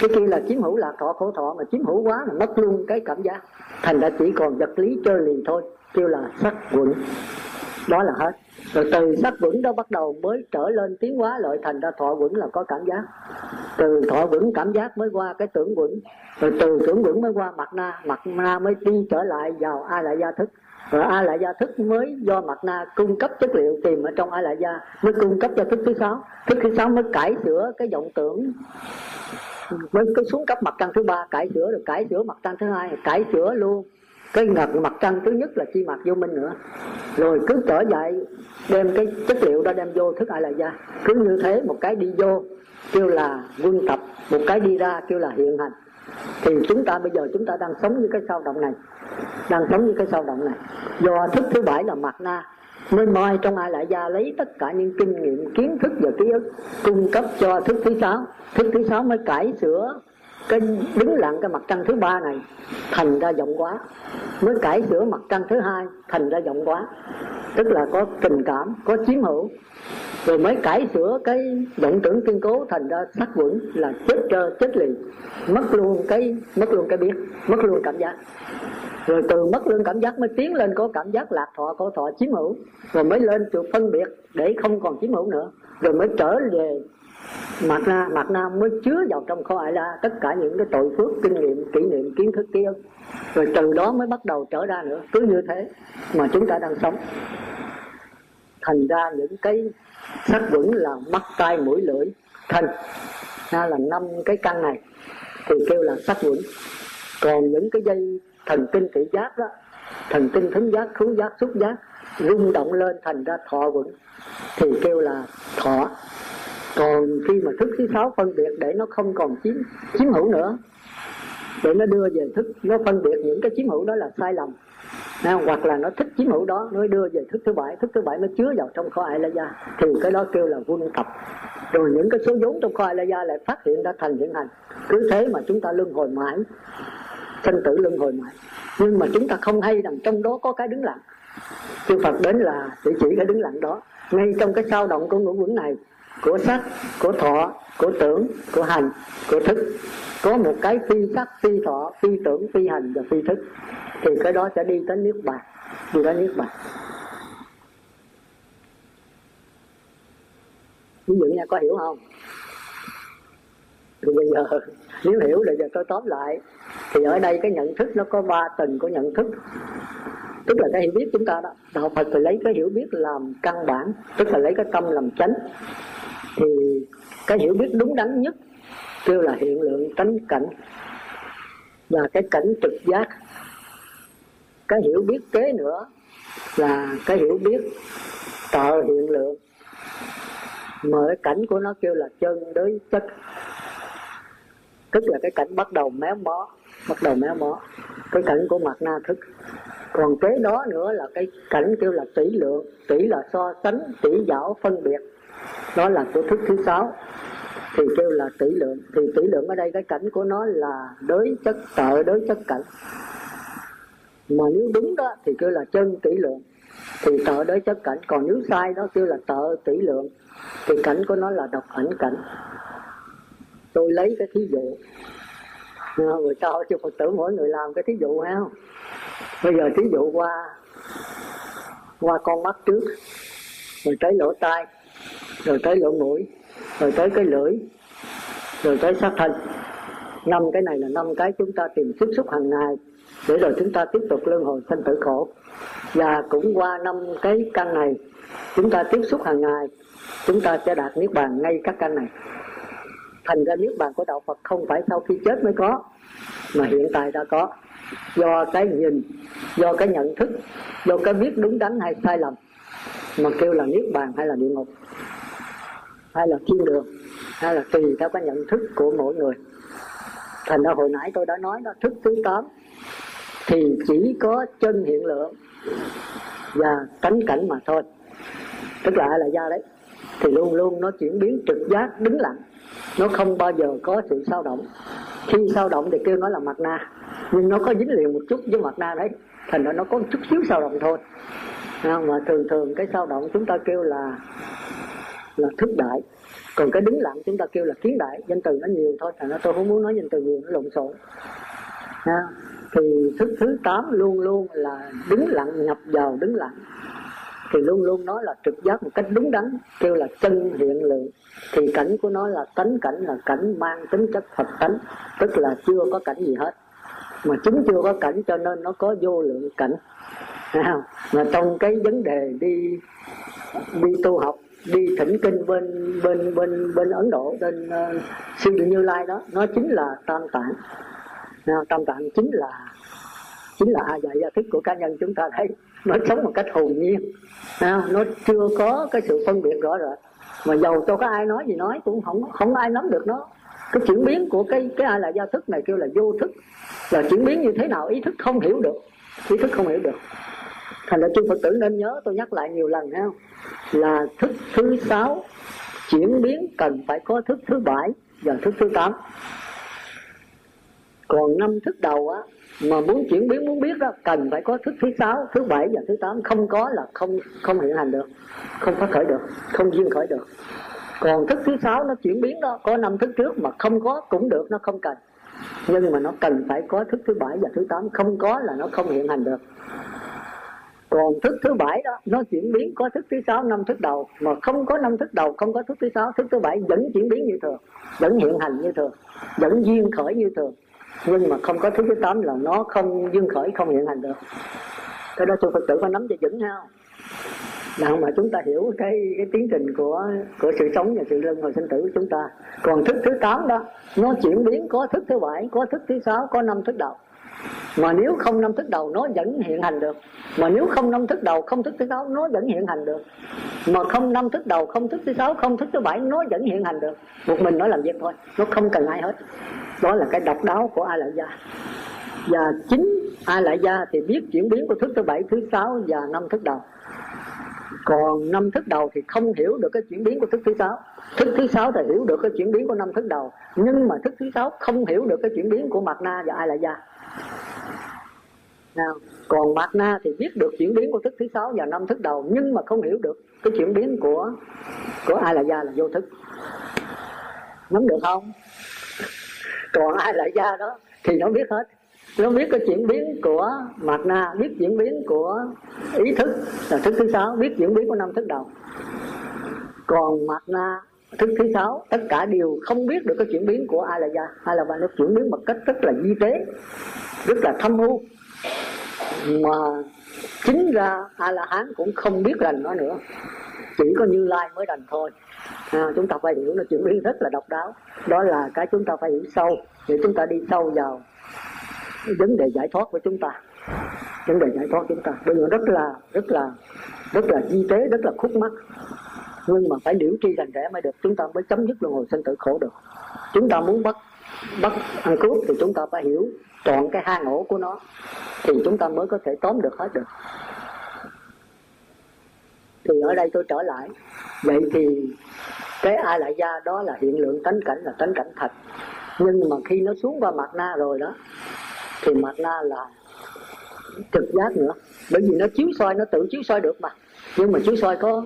A: Cái kia là chiếm hữu lạc thọ khổ thọ mà chiếm hữu quá là mất luôn cái cảm giác. Thành ra chỉ còn vật lý chơi liền thôi. Kêu là sắc quẩn. Đó là hết rồi từ sắc vững đó bắt đầu mới trở lên tiến hóa lợi thành ra thọ vững là có cảm giác. Từ thọ vững cảm giác mới qua cái tưởng vững rồi từ tưởng vững mới qua mặt na mặt na mới đi trở lại vào ai lại gia thức. Rồi a lại gia thức mới do mặt na cung cấp chất liệu tìm ở trong a lại gia, mới cung cấp cho thức thứ sáu. Thức thứ sáu mới cải sửa cái vọng tưởng, mới cứ xuống cấp mặt trăng thứ ba, cải sửa rồi cải sửa mặt trăng thứ hai, cải sửa luôn cái ngật mặt trăng thứ nhất là chi mặt vô minh nữa. Rồi cứ trở dậy, đem cái chất liệu đó đem vô thức ai là ra cứ như thế một cái đi vô, kêu là quân tập, một cái đi ra kêu là hiện hành. Thì chúng ta bây giờ chúng ta đang sống như cái sao động này, đang sống như cái sao động này. Do thức thứ bảy là mặt na nên moi trong ai lại ra lấy tất cả những kinh nghiệm, kiến thức và ký ức cung cấp cho thức thứ sáu. Thức thứ sáu mới cải sửa cái đứng lặng cái mặt trăng thứ ba này, thành ra rộng quá. Mới cải sửa mặt trăng thứ hai, thành ra rộng quá. Tức là có tình cảm, có chiếm hữu. Rồi mới cải sửa cái vọng tưởng kiên cố, thành ra sắc vững là chết trơ, chết lì. Mất luôn cái, mất luôn cái biết, mất luôn cảm giác. Rồi từ mất luôn cảm giác mới tiến lên có cảm giác lạc thọ, có thọ chiếm hữu. Rồi mới lên được phân biệt để không còn chiếm hữu nữa. Rồi mới trở về mặt na mặt na mới chứa vào trong kho ai la tất cả những cái tội phước, kinh nghiệm, kỷ niệm, kiến thức kia. Rồi từ đó mới bắt đầu trở ra nữa. Cứ như thế mà chúng ta đang sống. Thành ra những cái sắc vững là mắt, tai, mũi, lưỡi, thân. Na là năm cái căn này thì kêu là sắc vững còn những cái dây thần kinh thị giác đó, thần kinh thính giác, khứu giác, xúc giác rung động lên thành ra thọ vững thì kêu là thọ còn khi mà thức thứ sáu phân biệt để nó không còn chiếm chiếm hữu nữa để nó đưa về thức nó phân biệt những cái chiếm hữu đó là sai lầm. Nào, hoặc là nó thích chiếm hữu đó nó đưa về thức thứ bảy thức thứ bảy nó chứa vào trong kho ai la gia thì cái đó kêu là quân tập. Rồi những cái số vốn trong kho ai la gia lại phát hiện ra thành hiện hành. Cứ thế mà chúng ta luân hồi mãi sinh tử luân hồi mãi. Nhưng mà chúng ta không hay rằng trong đó có cái đứng lặng. Chư Phật đến là chỉ chỉ cái đứng lặng đó. Ngay trong cái sao động của ngũ quẩn này của sắc của thọ của tưởng của hành của thức. Có một cái phi sắc, phi thọ, phi tưởng, phi hành và phi thức. Thì cái đó sẽ đi tới nước bàn, đi tới nước bàn. Ví dụ nha có hiểu không? Thì bây giờ, nếu hiểu rồi giờ tôi tóm lại. Thì ở đây cái nhận thức nó có ba tầng của nhận thức. Tức là cái hiểu biết chúng ta đó. Đạo phật thì lấy cái hiểu biết làm căn bản, tức là lấy cái tâm làm chánh cái hiểu biết đúng đắn nhất kêu là hiện lượng tánh cảnh và cái cảnh trực giác. Cái hiểu biết kế nữa là cái hiểu biết tạo hiện lượng. Mà cái cảnh của nó kêu là chân đối chất. Tức là cái cảnh bắt đầu méo mó, bắt đầu méo mó. Cái cảnh của mặt na thức. Còn kế đó nữa là cái cảnh kêu là tỷ lượng, tỷ là so sánh, tỷ giảo phân biệt đó là của thức thứ sáu. Thì kêu là tỷ lượng. Thì tỷ lượng ở đây, cái cảnh của nó là đối chất tợ đối chất cảnh. Mà nếu đúng đó, thì kêu là chân tỷ lượng. Thì tợ đối chất cảnh. Còn nếu sai đó, kêu là tợ tỷ lượng. Thì cảnh của nó là độc ảnh cảnh. Tôi lấy cái thí dụ. Người ta hỏi cho phật tử mỗi người làm cái thí dụ ha bây giờ thí dụ qua qua con mắt trước, rồi tới lỗ tai rồi tới lỗ mũi. Rồi tới cái lưỡi. Rồi tới sát thân. Năm cái này là năm cái chúng ta tìm tiếp xúc hàng ngày để rồi chúng ta tiếp tục luân hồi sanh tử khổ. Và cũng qua năm cái căn này, chúng ta tiếp xúc hàng ngày, chúng ta sẽ đạt niết bàn ngay các căn này. Thành ra niết bàn của đạo Phật không phải sau khi chết mới có, mà hiện tại đã có. Do cái nhìn, do cái nhận thức, do cái biết đúng đắn hay sai lầm, mà kêu là niết bàn hay là địa ngục hay là thiên đường, hay là tùy theo cái nhận thức của mỗi người. Thành ra hồi nãy tôi đã nói đó, thức thứ tám thì chỉ có chân hiện lượng và tánh cảnh mà thôi. Tức là là do đấy, thì luôn luôn nó chuyển biến trực giác, đứng lặng. Nó không bao giờ có sự sao động. Khi sao động thì kêu nó là mặt na, nhưng nó có dính liền một chút với mặt na đấy. Thành ra nó có một chút xíu sao động thôi. À, mà thường thường cái sao động chúng ta kêu là là thức đại còn cái đứng lặng chúng ta kêu là kiến đại danh từ nó nhiều thôi, thành ra tôi không muốn nói danh từ nhiều, nó lộn xộn. Ha. thì thức thứ tám luôn luôn là đứng lặng, nhập vào đứng lặng. Thì luôn luôn nói là trực giác một cách đúng đắn, kêu là chân hiện lượng. Thì cảnh của nó là tánh cảnh là cảnh mang tính chất phật tánh, tức là chưa có cảnh gì hết. Mà chính chưa có cảnh cho nên nó có vô lượng cảnh. Mà trong cái vấn đề đi đi tu học đi thỉnh kinh bên bên bên bên Ấn Độ bên uh, sư Như Lai đó. Nó chính là tam tạng. Ờ, tam tạng chính là chính là a dạy gia thức của cá nhân chúng ta thấy nó sống một cách hồn nhiên. Ờ, nó chưa có cái sự phân biệt rõ rệt. Mà dầu cho có ai nói gì nói cũng không không ai nắm được nó. Cái chuyển biến của cái cái ai là gia thức này kêu là vô thức. Là chuyển biến như thế nào? Ý thức không hiểu được. Ý thức không hiểu được thành ra chư phật tử nên nhớ tôi nhắc lại nhiều lần ha là thức thứ sáu, chuyển biến cần phải có thức thứ bảy và thức thứ tám. Còn năm thức đầu á, mà muốn chuyển biến, muốn biết đó, cần phải có thức thứ sáu, thứ bảy và thứ tám. Không có là không không hiện hành được, không phát khởi được, không duyên khởi được. Còn thức thứ sáu nó chuyển biến đó, có năm thức trước mà không có cũng được, nó không cần. Nhưng mà nó cần phải có thức thứ bảy và thứ tám, không có là nó không hiện hành được còn thức thứ bảy đó, nó chuyển biến, có thức thứ sáu, năm thức đầu. Mà không có năm thức đầu, không có thức thứ sáu, thức thứ bảy vẫn chuyển biến như thường, vẫn hiện hành như thường, vẫn duyên khởi như thường. Nhưng mà không có thức thứ tám là nó không duyên khởi, không hiện hành được. Cái đó sư phật tử phải nắm cho vững ha nào mà chúng ta hiểu cái cái tiến trình của của sự sống và sự luân hồi sinh tử của chúng ta. Còn thức thứ tám đó, nó chuyển biến, có thức thứ bảy, có thức thứ sáu, có năm thức đầu mà nếu không năm thức đầu, nó vẫn hiện hành được. Mà nếu không năm thức đầu, không thức thứ sáu, nó vẫn hiện hành được. Mà không năm thức đầu, không thức thứ sáu, không thức thứ bảy, nó vẫn hiện hành được. Một mình nó làm việc thôi, nó không cần ai hết. Đó là cái độc đáo của a lại gia. Và chính a lại gia thì biết chuyển biến của thức thứ bảy, thứ sáu và năm thức đầu. Còn năm thức đầu thì không hiểu được cái chuyển biến của thức thứ sáu. Thức thứ sáu thì hiểu được cái chuyển biến của năm thức đầu. Nhưng mà thức thứ sáu không hiểu được cái chuyển biến của mặt na và ai là gia sao? Còn Mạt na thì biết được chuyển biến của thức thứ sáu và năm thức đầu, nhưng mà không hiểu được cái chuyển biến của của ai là gia là vô thức. Nắm được không? Còn ai là gia đó thì nó biết hết. Nó biết cái chuyển biến của Mạt na, biết chuyển biến của ý thức là thức thứ sáu, biết chuyển biến của năm thức đầu. Còn Mạt na, thức thứ sáu, tất cả đều không biết được cái chuyển biến của ai là gia. Ai là nó chuyển biến một cách rất là di tế, rất là thâm u mà chính ra a la hán cũng không biết rành nó nữa. Chỉ có như lai mới rành thôi. À, chúng ta phải hiểu là chuyện biến rất là độc đáo. Đó là cái chúng ta phải hiểu sâu. Để chúng ta đi sâu vào vấn đề giải thoát của chúng ta. Vấn đề giải thoát chúng ta. Bây giờ rất là rất là rất là chi tế rất là khúc mắc. Nhưng mà phải liễu tri rành rẽ mới được. Chúng ta mới chấm dứt luân hồi sinh tử khổ được. Chúng ta muốn bắt bắt ăn cướp thì chúng ta phải hiểu chọn cái hang ổ của nó thì chúng ta mới có thể tóm được hết được. Thì ở đây tôi trở lại. Vậy thì cái a lại gia đó là hiện lượng tánh cảnh là tánh cảnh thật. Nhưng mà khi nó xuống qua mặt na rồi đó, thì mặt na là trực giác nữa. Bởi vì nó chiếu soi, nó tự chiếu soi được mà. Nhưng mà chiếu soi có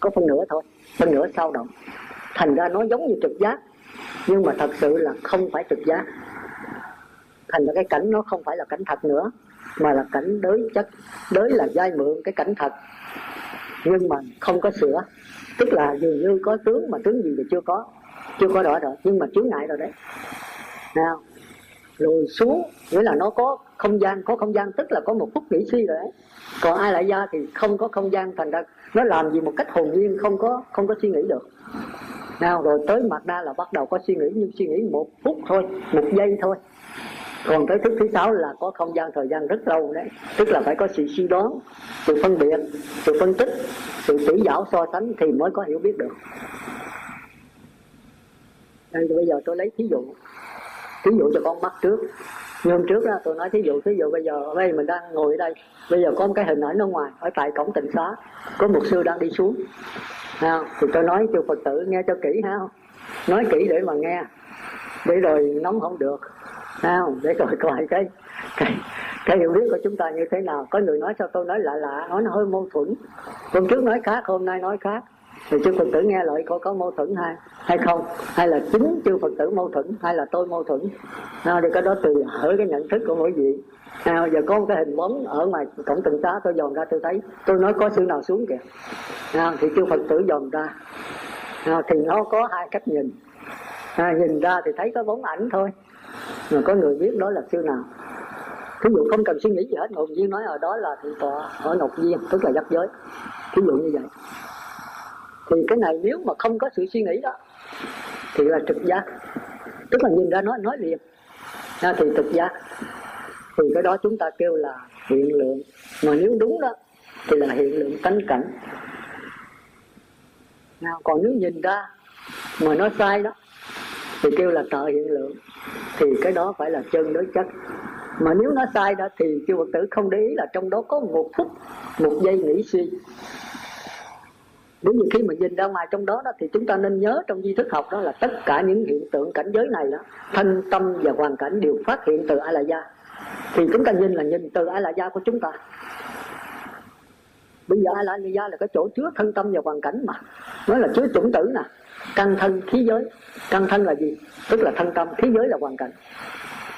A: có phân nửa thôi phân nửa sao động. Thành ra nó giống như trực giác nhưng mà thật sự là không phải trực giác. Thành ra cái cảnh nó không phải là cảnh thật nữa, mà là cảnh đới chất đới là giai mượn cái cảnh thật. Nhưng mà không có sửa. Tức là dường như có tướng mà tướng gì thì chưa có chưa có rõ rồi nhưng mà chướng ngại rồi đấy. Nào, lùi xuống, nghĩa là nó có không gian, có không gian, tức là có một phút nghĩ suy rồi đấy. Còn ai lại ra thì không có không gian, thành ra nó làm gì một cách hồn nhiên, không có không có suy nghĩ được nào rồi, tới mặt đa là bắt đầu có suy nghĩ, nhưng suy nghĩ một phút thôi, một giây thôi. Còn tới thức thứ sáu là có không gian thời gian rất lâu đấy, tức là phải có sự suy đoán, sự phân biệt, sự phân tích, sự chỉ dảo, so sánh thì mới có hiểu biết được. Nên bây giờ tôi lấy thí dụ thí dụ cho con mắt trước. Như hôm trước đó tôi nói thí dụ thí dụ bây giờ đây mình đang ngồi ở đây, bây giờ có một cái hình ảnh ở ngoài, ở tại cổng tịnh xá, có một sư đang đi xuống không? thì tôi nói cho phật tử nghe cho kỹ ha nói kỹ để mà nghe. Để rồi nóng không được. Không? Để rồi coi cái cái cái hiểu biết của chúng ta như thế nào. Có người nói sao tôi nói lạ lạ, nói nó hơi mâu thuẫn. Hôm trước nói khác, hôm nay nói khác. Thì chư phật tử nghe lại có có mâu thuẫn hay hay không? Hay là chính chư phật tử mâu thuẫn, hay là tôi mâu thuẫn? Nó thì cái đó tùy ở cái nhận thức của mỗi vị à, giờ có một cái hình bóng ở ngoài cổng từng xá tôi dòm ra tôi thấy tôi nói có sư nào xuống kìa. À, thì chư phật tử dòm ra. À, thì nó có hai cách nhìn. À, nhìn ra thì thấy có bóng ảnh thôi. Mà có người biết đó là sư nào. Thí dụ không cần suy nghĩ gì hết ngồi nhiên nói ở đó là thượng tọa ở ngọc viên tức là giác giới. Thí dụ như vậy. Thì cái này nếu mà không có sự suy nghĩ đó thì là trực giác. Tức là nhìn ra nói nói liền. À, thì trực giác thì cái đó chúng ta kêu là hiện lượng. Mà nếu đúng đó, thì là hiện lượng tánh cảnh. Nào, còn nếu nhìn ra mà nó sai đó, thì kêu là tợ hiện lượng. Thì cái đó phải là chân đối chất. Mà nếu nó sai đó, thì chư Phật tử không để ý là trong đó có một phút, một giây nghĩ suy. Nếu như khi mà nhìn ra ngoài trong đó đó, thì chúng ta nên nhớ trong di thức học đó là tất cả những hiện tượng cảnh giới này đó, thanh tâm và hoàn cảnh đều phát hiện từ a la gia thì chúng ta nhìn là nhìn từ ai là gia của chúng ta. Bây giờ ai là gia là cái chỗ chứa thân tâm và hoàn cảnh mà. Nói là chứa chủng tử nè. Căn thân khí giới. Căn thân là gì? Tức là thân tâm khí giới là hoàn cảnh.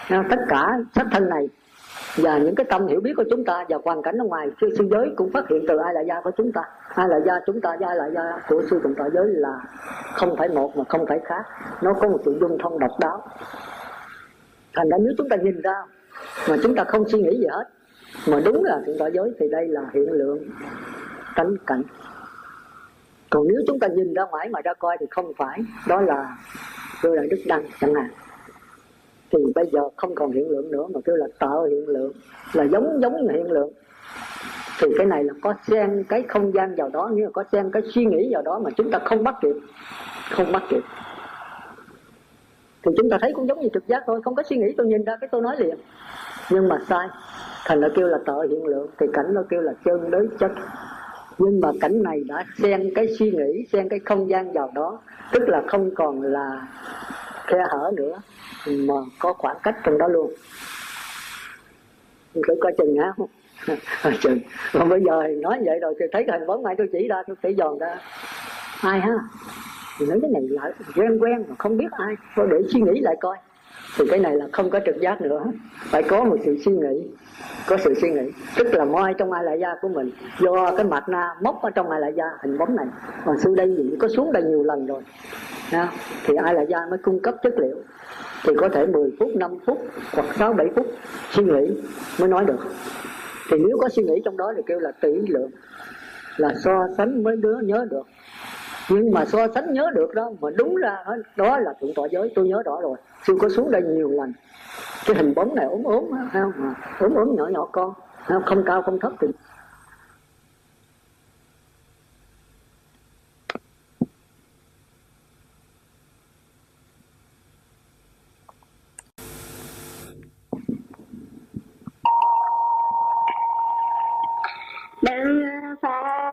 A: Tất cả sắc thân này và những cái tâm hiểu biết của chúng ta và hoàn cảnh ở ngoài sư, sư giới cũng phát hiện từ ai là gia của chúng ta. Ai là gia chúng ta ai là gia của sư tụng tạo giới là không phải một mà không phải khác. Nó có một sự dung thông độc đáo. Thành ra nếu chúng ta nhìn ra mà chúng ta không suy nghĩ gì hết. Mà đúng là chúng ta giới thì đây là hiện lượng tánh cảnh. Còn nếu chúng ta nhìn ra ngoài mà ra coi thì không phải, đó là cơ là đức đăng chẳng hạn. Thì bây giờ không còn hiện lượng nữa, mà kêu là tạo hiện lượng, là giống giống hiện lượng. Thì cái này là có xen cái không gian vào đó, như là có xen cái suy nghĩ vào đó mà chúng ta không bắt kịp, không bắt kịp. Thì chúng ta thấy cũng giống như trực giác thôi, không có suy nghĩ, tôi nhìn ra cái tôi nói liền nhưng mà sai. Thành nó kêu là tợ hiện lượng, thì cảnh nó kêu là chân đối chất. Nhưng mà cảnh này đã xen cái suy nghĩ, xen cái không gian vào đó. Tức là không còn là khe hở nữa, mà có khoảng cách trong đó luôn. Cứ coi chừng hả chừng mà bây giờ nói vậy rồi thì thấy hình bóng mày tôi chỉ ra, tôi phải giòn ra. Ai ha? Thì nói cái này lại quen quen mà không biết ai. Tôi để suy nghĩ lại coi thì cái này là không có trực giác nữa. Phải có một sự suy nghĩ. Có sự suy nghĩ. Tức là moi trong ai lại da của mình, do cái mặt na móc ở trong ai lại da hình bóng này. Còn xuống đây gì có xuống đây nhiều lần rồi. Nha. thì ai lại da mới cung cấp chất liệu. Thì có thể 10 phút 5 phút hoặc 6 7 phút suy nghĩ mới nói được. Thì nếu có suy nghĩ trong đó thì kêu là tỷ lượng là so sánh mới đứa nhớ được. Nhưng mà so sánh nhớ được đó, mà đúng ra đó là thượng tọa giới, tôi nhớ rõ rồi sư có xuống đây nhiều lần. Cái hình bóng này ốm ốm không? À, ốm ốm nhỏ nhỏ con. Không cao, không thấp thì
B: đừng phạt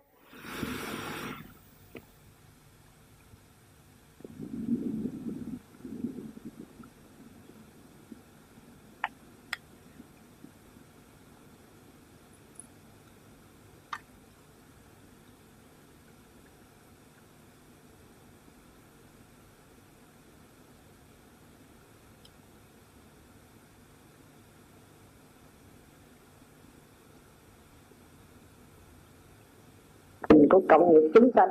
A: của cộng nghiệp chúng sanh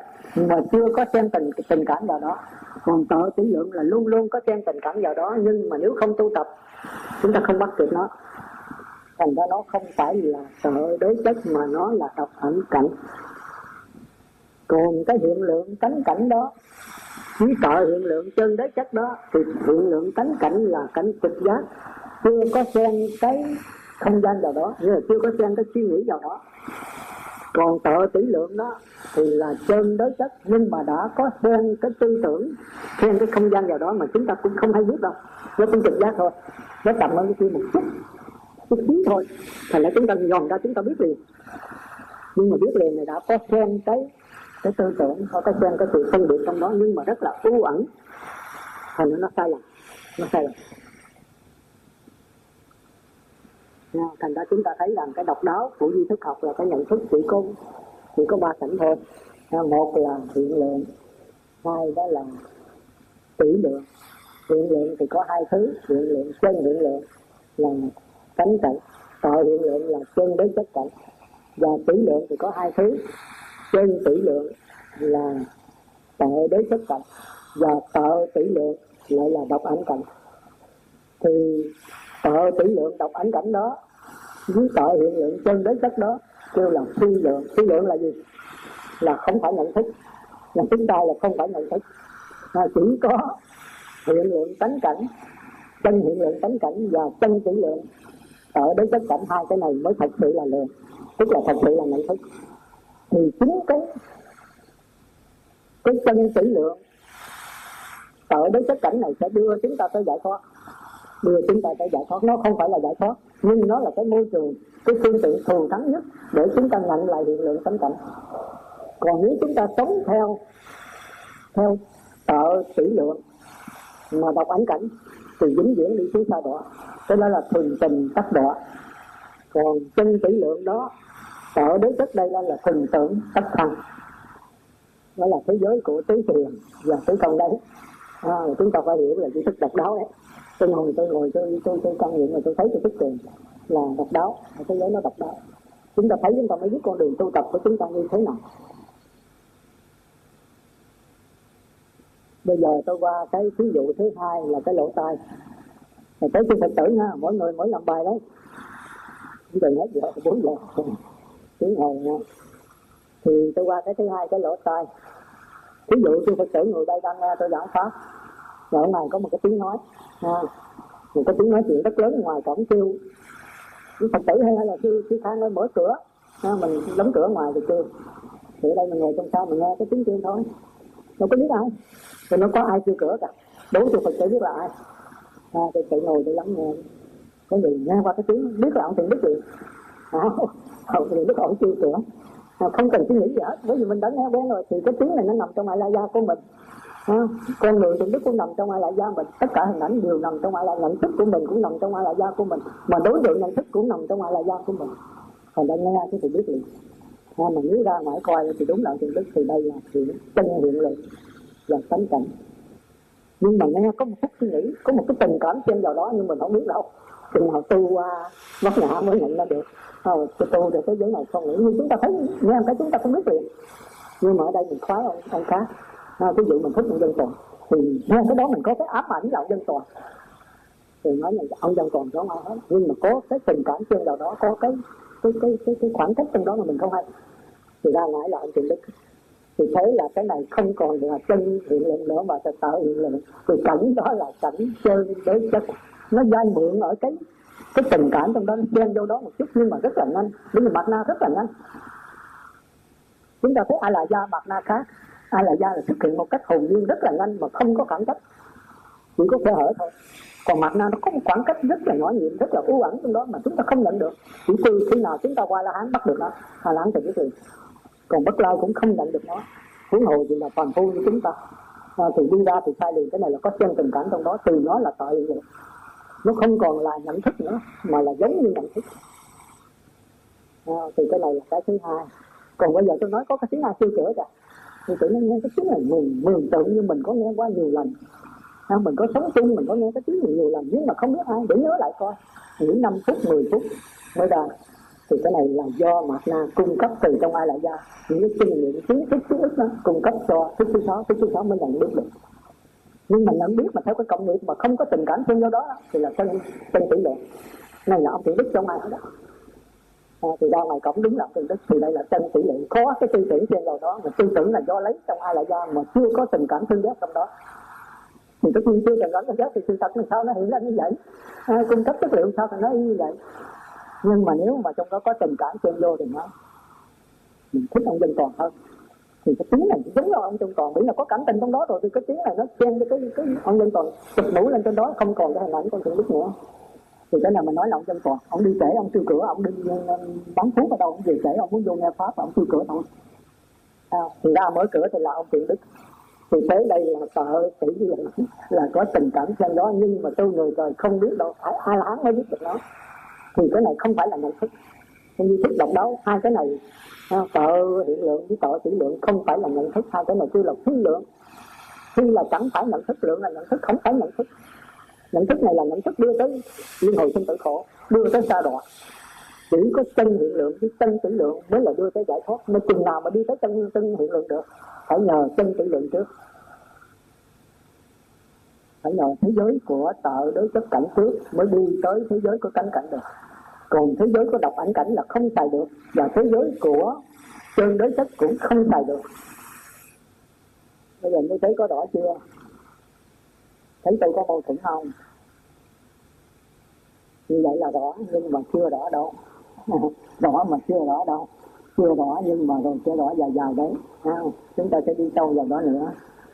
A: mà chưa có xem tình tình cảm vào đó. Còn tội tỷ lượng là luôn luôn có xem tình cảm vào đó, nhưng mà nếu không tu tập, chúng ta không bắt được nó. Thành ra nó không phải là sợ đối chất, mà nó là độc ẩn cảnh. Còn cái hiện lượng tánh cảnh đó với tội hiện lượng chân đối chất đó, thì hiện lượng tánh cảnh là cảnh trực giác. Chưa có xen cái không gian vào đó, nghĩa là chưa có xen cái suy nghĩ vào đó còn tợ tỷ lượng đó thì là chân đối chất. Nhưng mà đã có xen cái tư tưởng xen cái không gian vào đó mà chúng ta cũng không hay biết đâu. Nó cũng trực giác thôi. Nó chậm hơn cái một chút. Chút xíu thôi. Thành ra chúng ta nhòm ra chúng ta biết liền. Nhưng mà biết liền này đã có xen cái cái tư tưởng, có cái xen cái sự phân biệt trong đó. Nhưng mà rất là u ẩn. Thành ra nó sai lầm. Nó sai lầm Nha, thành ra chúng ta thấy rằng cái độc đáo của duy thức học là cái nhận thức chỉ có chỉ có ba cảnh thôi. Một là hiện lượng, hai đó là tỷ lượng. Hiện lượng thì có hai thứ hiện lượng chân hiện lượng là cánh cảnh tội hiện lượng là chân đến chất cảnh và tỷ lượng thì có hai thứ, chân tỷ lượng là tệ đến chất cảnh và tợ tỷ lượng lại là độc ảnh cảnh thì tợ tỷ lượng đọc ảnh cảnh đó. Dưới tội hiện lượng chân đến chất đó, kêu là phi lượng. Phi lượng là gì? Là không phải nhận thức. Là chúng ta là không phải nhận thức. Mà chỉ có hiện lượng tánh cảnh, chân hiện lượng tánh cảnh và chân tỷ lượng ở đến tất cảnh hai cái này mới thật sự là lượng tức là thật sự là nhận thức. Thì chính cái cái chân tỷ lượng ở đến tất cảnh này sẽ đưa chúng ta tới giải thoát đưa chúng ta tới giải thoát. Nó không phải là giải thoát nhưng nó là cái môi trường cái phương tiện thù thắng nhất để chúng ta nhận lại hiện lượng tánh cảnh. Còn nếu chúng ta sống theo theo tợ tỷ lượng mà đọc ảnh cảnh thì vĩnh viễn đi xuống xa đọa. Cái đó là thường tình tắc đọa. Còn chân tỷ lượng đó tợ đến chất đây là thường tưởng tắc thành đó là thế giới của tứ thiền và tứ công đấy à, chúng ta phải hiểu là chỉ thức độc đáo đấy tôi ngồi tôi ngồi, tôi tôi tôi căn nghiệm mà tôi thấy tôi thức tiền. Là độc đáo thế giới nó độc đáo chúng ta thấy chúng ta mới biết con đường tu tập của chúng ta như thế nào. Bây giờ tôi qua cái ví dụ thứ hai là cái lỗ tai. Mà tới khi phật tử nha mỗi người mỗi làm bài đấy. Cũng đừng hết giờ, bốn giờ. Tiếng hồi nha. Thì tôi qua cái thứ hai, cái lỗ tai. Ví dụ tôi phật tử người đây đang nghe tôi giảng pháp và ở ngoài có một cái tiếng nói ha. một cái tiếng nói chuyện rất lớn ngoài cổng kêu. Phật tử hay là khi khi khang ơi mở cửa. Ha, mình đóng cửa ngoài thì kêu. Thì ở đây mình ngồi trong sau mình nghe cái tiếng kêu thôi. Đâu có biết ai. Thì nó có ai kêu cửa cả. Đố cho phật tử biết là ai. À, thì tự ngồi để lắng nghe. Có người nghe qua cái tiếng biết là ông thiện biết gì à, ông thiện ông kêu cửa. À, không cần suy nghĩ gì hết. Bởi vì mình đã nghe quen rồi thì cái tiếng này nó nằm trong ai la da của mình. Ừ, con người thiện đức cũng nằm trong ai lại gia mình. Tất cả hình ảnh đều nằm trong ai lại nhận thức của mình cũng nằm trong ai lại gia của mình. Mà đối tượng nhận thức cũng nằm trong ai lại gia của mình. Thành ra nghe cái thì biết liền. Ha mà nếu ra ngoài coi thì đúng là thiện đức thì đây là sự chân hiện lực và tánh cảnh. Nhưng mà nghe có một phút suy nghĩ có một cái tình cảm trên vào đó nhưng mình không biết đâu. Chừng nào tu qua mất ngã mới nhận ra được. Ờ, không tôi tu được cái giới này không nghĩ. Nhưng chúng ta thấy nghe cái chúng ta không biết liền. Nhưng mà ở đây mình khoái ông, ông khác à, ví dụ mình thích ông dân toàn thì nghe cái đó mình có cái ám ảnh là ông dân toàn thì nói là ông dân toàn có ai hết nhưng mà có cái tình cảm trên vào đó có cái cái cái cái, cái khoảng cách trong đó mà mình không hay. Thì ra ngoài là ông truyền đức thì thấy là cái này không còn là chân hiện lượng nữa mà là tạo hiện lượng thì cảnh đó là cảnh chơi đối chất. Nó dai mượn ở cái cái tình cảm trong đó nó chen vô đó một chút nhưng mà rất là nhanh. Bởi vì mặt na rất là nhanh. Chúng ta thấy ai là da mặt na khác ai là da là thực hiện một cách hồn nhiên rất là nhanh mà không có khoảng cách. Chỉ có sơ hở thôi. Còn mặt na nó có một khoảng cách rất là nhỏ nhiệm rất là u ẩn trong đó mà chúng ta không nhận được. Chỉ từ khi nào chúng ta qua la hán bắt được nó la hán thì cái gì còn bất lao cũng không nhận được nó. Huống hồ gì là phàm phu như chúng ta. À, thì đi ra thì sai liền cái này là có chân tình cảm trong đó từ nó là tội vậy. Nó không còn là nhận thức nữa mà là giống như nhận thức. À, thì cái này là cái thứ hai. Còn bây giờ tôi nói có cái thứ hai sư chữa rồi thì tự nhiên nghe cái tiếng này mường mường tượng như mình có nghe qua nhiều lần. À, mình có sống chung mình có nghe cái tiếng này nhiều lần nhưng mà không biết ai để nhớ lại coi. Nghĩ 5 phút 10 phút mới ra. Thì cái này là do mạt na cung cấp từ trong ai lại ra những cái kinh nghiệm kiến thức kiến ức đó cung cấp cho thức thứ sáu thức thứ sáu mới nhận biết được. Nhưng mà nhận biết mà theo cái cộng nghiệp mà không có tình cảm thương vô đó thì là chân chân tỷ lệ. Này là ông thiện đức trong ai đó à, thì ra ngoài cổng đúng là ông đức thì đây là chân tỷ lệ có cái tư tưởng trên đầu đó mà tư tưởng là do lấy trong ai lại do mà chưa có tình cảm thương ghét trong đó. Thì tất nhiên chưa cần gắn thương ghét thì sự thật làm sao nó hiện ra như vậy? À, cung cấp chất liệu sao thì nó như vậy? Nhưng mà nếu mà trong đó có tình cảm trên vô thì nó mình thích ông dân còn hơn. Thì cái tiếng này giống là ông dân còn bởi là có cảm tình trong đó rồi thì cái tiếng này nó chen cái cái, cái ông dân còn chụp mũ lên trên đó không còn cái hình ảnh con thượng đức nữa thì cái nào mà nói là ông dân toàn ông đi trễ ông sư cửa ông đi ờ, bán thuốc ở đâu ông về trễ. Ông muốn vô nghe pháp ông sư cửa thôi. À, thì ra mở cửa thì là ông thiện đức. Thì tới đây là sợ chỉ như vậy là có tình cảm trên đó nhưng mà tôi người trời không biết đâu phải ai láng mới biết được nó. Thì cái này không phải là nhận thức. Không như thức độc đáo hai cái này à, tợ hiện lượng với tợ tỷ lượng không phải là nhận thức. Hai cái này kêu là phi lượng. Phi là chẳng phải nhận thức lượng là nhận thức không phải nhận thức nhận thức này là nhận thức đưa tới luân hồi sinh tử khổ, đưa tới xa đọa chỉ có chân hiện lượng với chân tưởng lượng mới là đưa tới giải thoát. Mà chừng nào mà đi tới chân chân hiện lượng được, phải nhờ chân tưởng lượng trước. Phải nhờ thế giới của tợ đối chất cảnh trước mới đi tới thế giới của cánh cảnh được. Còn thế giới của độc ảnh cảnh là không xài được, và thế giới của chân đối chất cũng không xài được. Bây giờ mới thấy có rõ chưa? Thấy tôi có mâu thuẫn không? Như vậy là rõ nhưng mà chưa rõ đâu. Rõ mà chưa rõ đâu. Chưa rõ nhưng mà rồi chưa rõ dài dài đấy. À, chúng ta sẽ đi sâu vào đó nữa.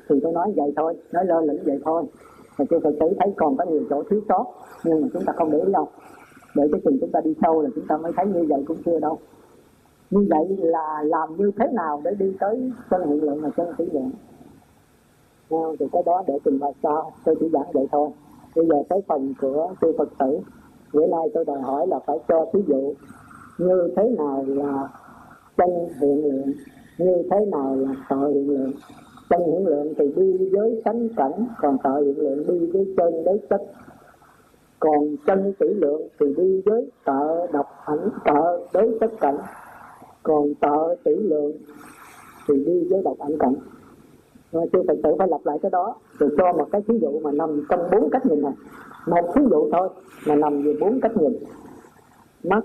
A: Thì tôi nói vậy thôi nói lơ lửng vậy thôi. Mà chưa thực tế thấy còn có nhiều chỗ thiếu sót nhưng mà chúng ta không để ý đâu. Để cái chừng chúng ta đi sâu là chúng ta mới thấy như vậy cũng chưa đâu. Như vậy là làm như thế nào để đi tới chân hiện lượng và chân tỷ lượng theo thì cái đó để trình bày sau tôi chỉ giảng vậy thôi. Bây giờ tới phần của sư phật tử, bữa nay tôi đòi hỏi là phải cho thí dụ như thế nào là chân hiện lượng, như thế nào là tội hiện lượng. Chân hiện lượng thì đi với sánh cảnh, còn tội hiện lượng đi với chân đế chất. Còn chân tỷ lượng thì đi với tợ độc ảnh tợ đối chất cảnh. Còn tợ tỷ lượng thì đi với độc ảnh cảnh rồi sư phật tử phải lặp lại cái đó. Rồi cho một cái ví dụ mà nằm trong bốn cách nhìn này. Một ví dụ thôi, mà nằm về bốn cách nhìn. Mắt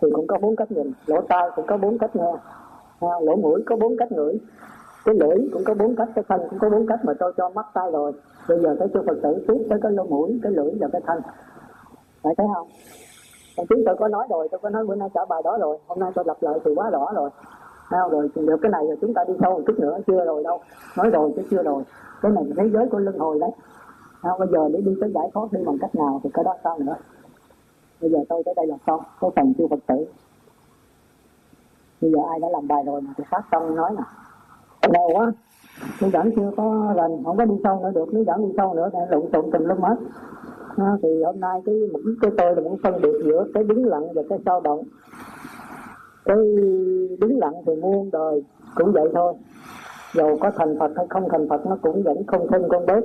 A: thì cũng có bốn cách nhìn, lỗ tai cũng có bốn cách nghe. Lỗ mũi có bốn cách ngửi. Cái lưỡi cũng có bốn cách, cái thân cũng có bốn cách mà tôi cho mắt tay rồi. Bây giờ tới cho phật tử, tiếp tới cái lỗ mũi, cái lưỡi và cái thân. Phải thấy không? Còn trước tôi có nói rồi, tôi có nói bữa nay trả bài đó rồi. Hôm nay tôi lặp lại thì quá rõ rồi sao rồi? Được cái này rồi chúng ta đi sâu một chút nữa chưa rồi đâu. Nói rồi chứ chưa rồi. Cái này thế giới của luân hồi đấy. Sao bây giờ để đi tới giải thoát đi bằng cách nào thì cái đó sao nữa? Bây giờ tôi tới đây là xong có phần chưa phật tử. Bây giờ ai đã làm bài rồi mà thì phát tâm nói nè. Đầu quá. Tôi dẫn chưa có lần không có đi sâu nữa được. Nếu dẫn đi sâu nữa thì lộn xộn tùm lum hết. À, thì hôm nay cái mục tôi là muốn phân biệt giữa cái đứng lặng và cái sao động cái đứng lặng thì muôn đời cũng vậy thôi. Dầu có thành Phật hay không thành Phật, nó cũng vẫn không thêm con bớt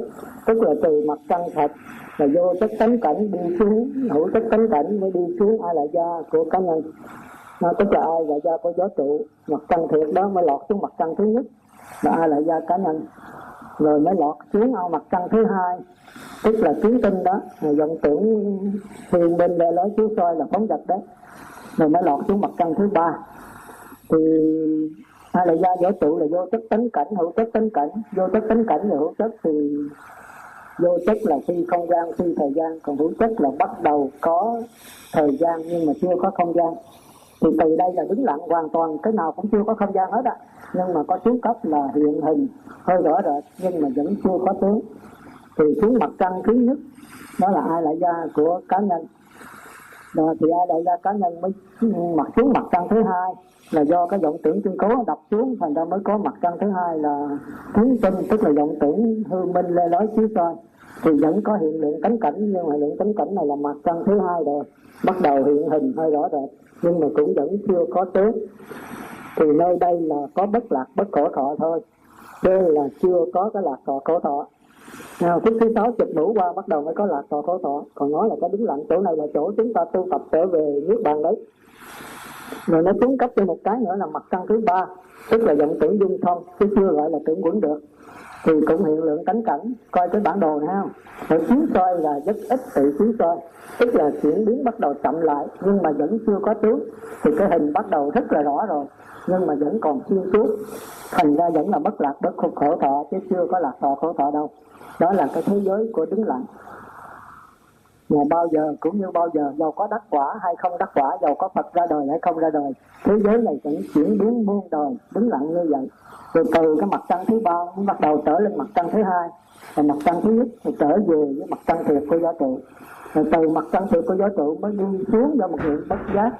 A: tức là từ mặt chân thật là vô chất tánh cảnh đi xuống, hữu chất tánh cảnh mới đi xuống ai là gia của cá nhân. Nó tức là ai là gia của gió trụ mặt chân thiệt đó mới lọt xuống mặt chân thứ nhất là ai là gia cá nhân. Rồi mới lọt xuống ao mặt chân thứ hai. Tức là kiến tinh đó dòng tưởng thiền bên để lối chiếu soi là phóng vật đấy rồi mới lọt xuống mặt trăng thứ ba. Thì hay là gia vũ trụ là vô chất tánh cảnh, hữu chất tánh cảnh. Vô chất tánh cảnh là hữu chất thì vô chất là phi không gian, phi thời gian. Còn hữu chất là bắt đầu có thời gian nhưng mà chưa có không gian. Thì từ đây là đứng lặng hoàn toàn, cái nào cũng chưa có không gian hết á. Nhưng mà có xuống cấp là hiện hình, hơi rõ rệt, nhưng mà vẫn chưa có tướng thì xuống mặt trăng thứ nhất, đó là ai lại gia của cá nhân rồi thì ai đây ra cá nhân mới mặt xuống mặt trăng thứ hai là do cái vọng tưởng kiên cố đập xuống, thành ra mới có mặt trăng thứ hai là tướng tinh, tức là vọng tưởng hư minh lê lối chiếu soi. Thì vẫn có hiện lượng cánh cảnh, nhưng mà lượng cánh cảnh này là mặt trăng thứ hai rồi, bắt đầu hiện hình hơi rõ rệt, nhưng mà cũng vẫn chưa có tướng thì nơi đây là có bất lạc, bất khổ thọ thôi. Đây là chưa có cái lạc thọ, khổ thọ nào, phút thứ sáu chụp đủ qua bắt đầu mới có lạc thọ khổ thọ còn nói là cái đứng lặng chỗ này là chỗ chúng ta tu tập trở về nước bàn đấy. Rồi nó xuống cấp cho một cái nữa là mặt trăng thứ ba tức là vọng tưởng dung thông chứ chưa gọi là tưởng quẩn được. Thì cũng hiện lượng cánh cảnh coi cái bản đồ này không rồi chiếu soi là rất ít tự chiếu soi tức là chuyển biến bắt đầu chậm lại nhưng mà vẫn chưa có tướng. Thì cái hình bắt đầu rất là rõ rồi nhưng mà vẫn còn xuyên suốt. Thành ra vẫn là bất lạc bất khổ thọ chứ chưa có lạc thọ khổ thọ đâu đó là cái thế giới của đứng lặng mà bao giờ cũng như bao giờ, giàu có đắc quả hay không đắc quả, giàu có phật ra đời hay không ra đời, thế giới này vẫn chuyển biến muôn đời đứng lặng như vậy. Rồi từ cái mặt trăng thứ ba bắt đầu trở lên mặt trăng thứ hai, và mặt trăng thứ nhất thì trở về với mặt trăng thiệt của gió trụ. Rồi từ mặt trăng thiệt của gió trụ mới đi xuống do một hiện bất giác,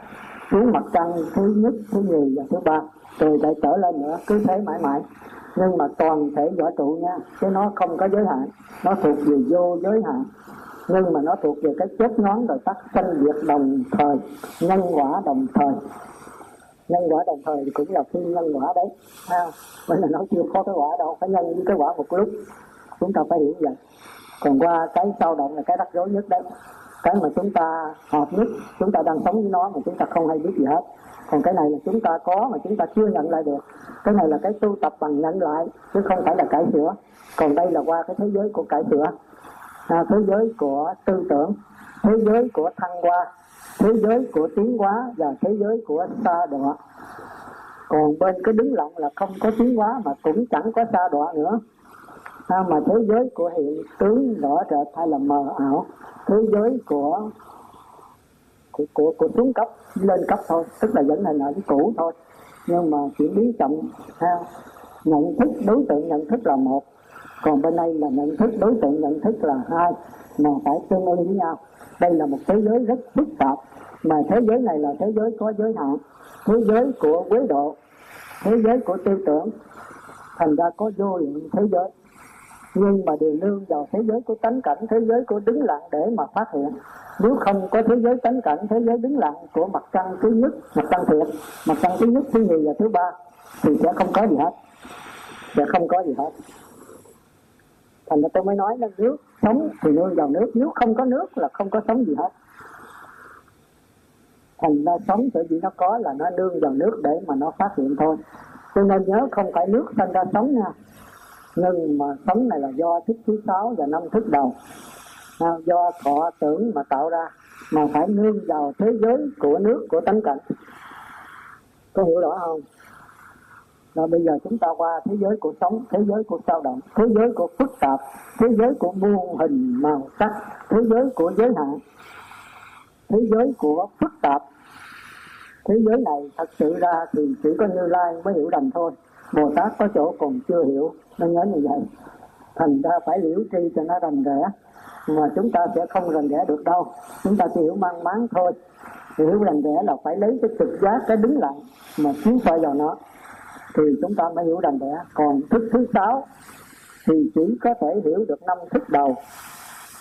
A: xuống mặt trăng thứ nhất, thứ nhì và thứ ba, rồi lại trở lên nữa, cứ thế mãi mãi nhưng mà toàn thể võ trụ nha, chứ nó không có giới hạn. Nó thuộc về vô giới hạn. Nhưng mà nó thuộc về cái chết ngón rồi tắt sanh diệt đồng thời, nhân quả đồng thời. Nhân quả đồng thời thì cũng là phi nhân quả đấy. Ha bởi là nó chưa có cái quả đâu, phải nhân với cái quả một lúc. Chúng ta phải hiểu vậy. Còn qua cái sau động là cái rắc rối nhất đấy. Cái mà chúng ta hợp nhất, chúng ta đang sống với nó mà chúng ta không hay biết gì hết còn cái này là chúng ta có mà chúng ta chưa nhận lại được. Cái này là cái tu tập bằng nhận lại chứ không phải là cải sửa. Còn đây là qua cái thế giới của cải sửa. À, thế giới của tư tưởng thế giới của thăng hoa thế giới của tiến hóa và thế giới của xa đọa. Còn bên cái đứng lặng là không có tiến hóa mà cũng chẳng có xa đọa nữa. À, mà thế giới của hiện tướng rõ rệt hay là mờ ảo thế giới của của của, của xuống cấp lên cấp thôi. Tức là vẫn là nợ cái cũ thôi. Nhưng mà chuyển biến chậm ha nhận thức đối tượng nhận thức là một. Còn bên đây là nhận thức đối tượng nhận thức là hai. Mà phải tương ứng với nhau. Đây là một thế giới rất phức tạp. Mà thế giới này là thế giới có giới hạn. Thế giới của quế độ. Thế giới của tư tưởng. Thành ra có vô lượng thế giới. Nhưng mà đều nương vào thế giới của tánh cảnh thế giới của đứng lặng để mà phát hiện nếu không có thế giới tánh cảnh, thế giới đứng lặng của mặt trăng thứ nhất, mặt trăng thiệt, mặt trăng thứ nhất, thứ nhì và thứ ba, thì sẽ không có gì hết. Sẽ không có gì hết. Thành ra tôi mới nói là nước sống thì nương vào nước, nếu không có nước là không có sống gì hết. Thành ra sống sở dĩ nó có là nó nương vào nước để mà nó phát hiện thôi. Cho nên nhớ không phải nước sinh ra sống nha. Nhưng mà sống này là do thức thứ sáu và năm thức đầu à, do thọ tưởng mà tạo ra mà phải nương vào thế giới của nước của tánh cảnh. Có hiểu rõ không? Rồi bây giờ chúng ta qua thế giới của sống thế giới của sao động thế giới của phức tạp thế giới của muôn hình màu sắc thế giới của giới hạn thế giới của phức tạp. Thế giới này thật sự ra thì chỉ có như lai mới hiểu đành thôi. Bồ tát có chỗ còn chưa hiểu nên nhớ như vậy. Thành ra phải liễu tri cho nó rành rẽ mà chúng ta sẽ không rành rẽ được đâu. Chúng ta chỉ hiểu mang máng thôi. Hiểu rành rẽ là phải lấy cái trực giác, cái đứng lặng mà chiếu soi vào nó. Thì chúng ta mới hiểu rành rẽ. Còn thức thứ sáu thì chỉ có thể hiểu được năm thức đầu.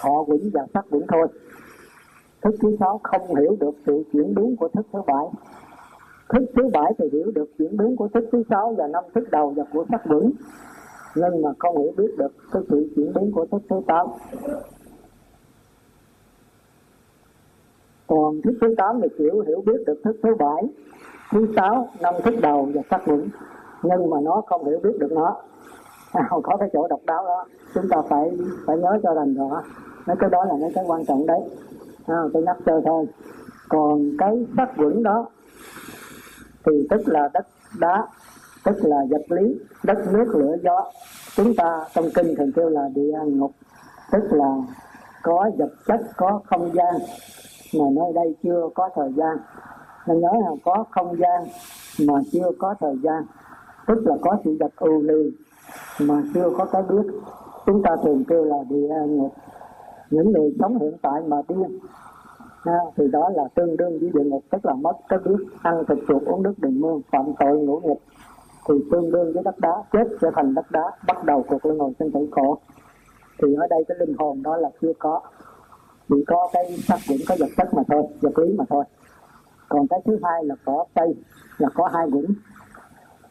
A: Thọ quỷ và sắc quỷ thôi. Thức thứ sáu không hiểu được sự chuyển biến của thức thứ bảy. Thức thứ bảy thì hiểu được chuyển biến của thức thứ sáu và năm thức đầu và của sắc vững nhưng mà không hiểu biết được cái sự chuyển biến của thức thứ tám. Còn thức thứ tám thì chịu hiểu biết được thức thứ bảy thứ sáu năm thức đầu và sắc vững nhưng mà nó không hiểu biết được nó. À, không có cái chỗ độc đáo đó. Chúng ta phải phải nhớ cho rành rõ mấy cái đó là mấy cái quan trọng đấy. À, tôi nhắc chơi thôi. Còn cái sắc vững đó thì tức là đất đá tức là vật lý đất nước lửa gió. Chúng ta trong kinh thường kêu là địa ngục tức là có vật chất có không gian mà nơi đây chưa có thời gian. Nên nhớ là có không gian mà chưa có thời gian. Tức là có sự vật ưu lì mà chưa có cái biết. Chúng ta thường kêu là địa ngục. Những người sống hiện tại mà điên. À, thì đó là tương đương với địa ngục tức là mất cái biết. Ăn thịt chuột uống nước đường mương phạm tội ngũ nghịch. Thì tương đương với đất đá chết trở thành đất đá bắt đầu cuộc luân hồi sinh tử khổ. Thì ở đây cái linh hồn đó là chưa có chỉ có cái sắc vững có vật chất mà thôi vật lý mà thôi. Còn cái thứ hai là có cây là có hai vững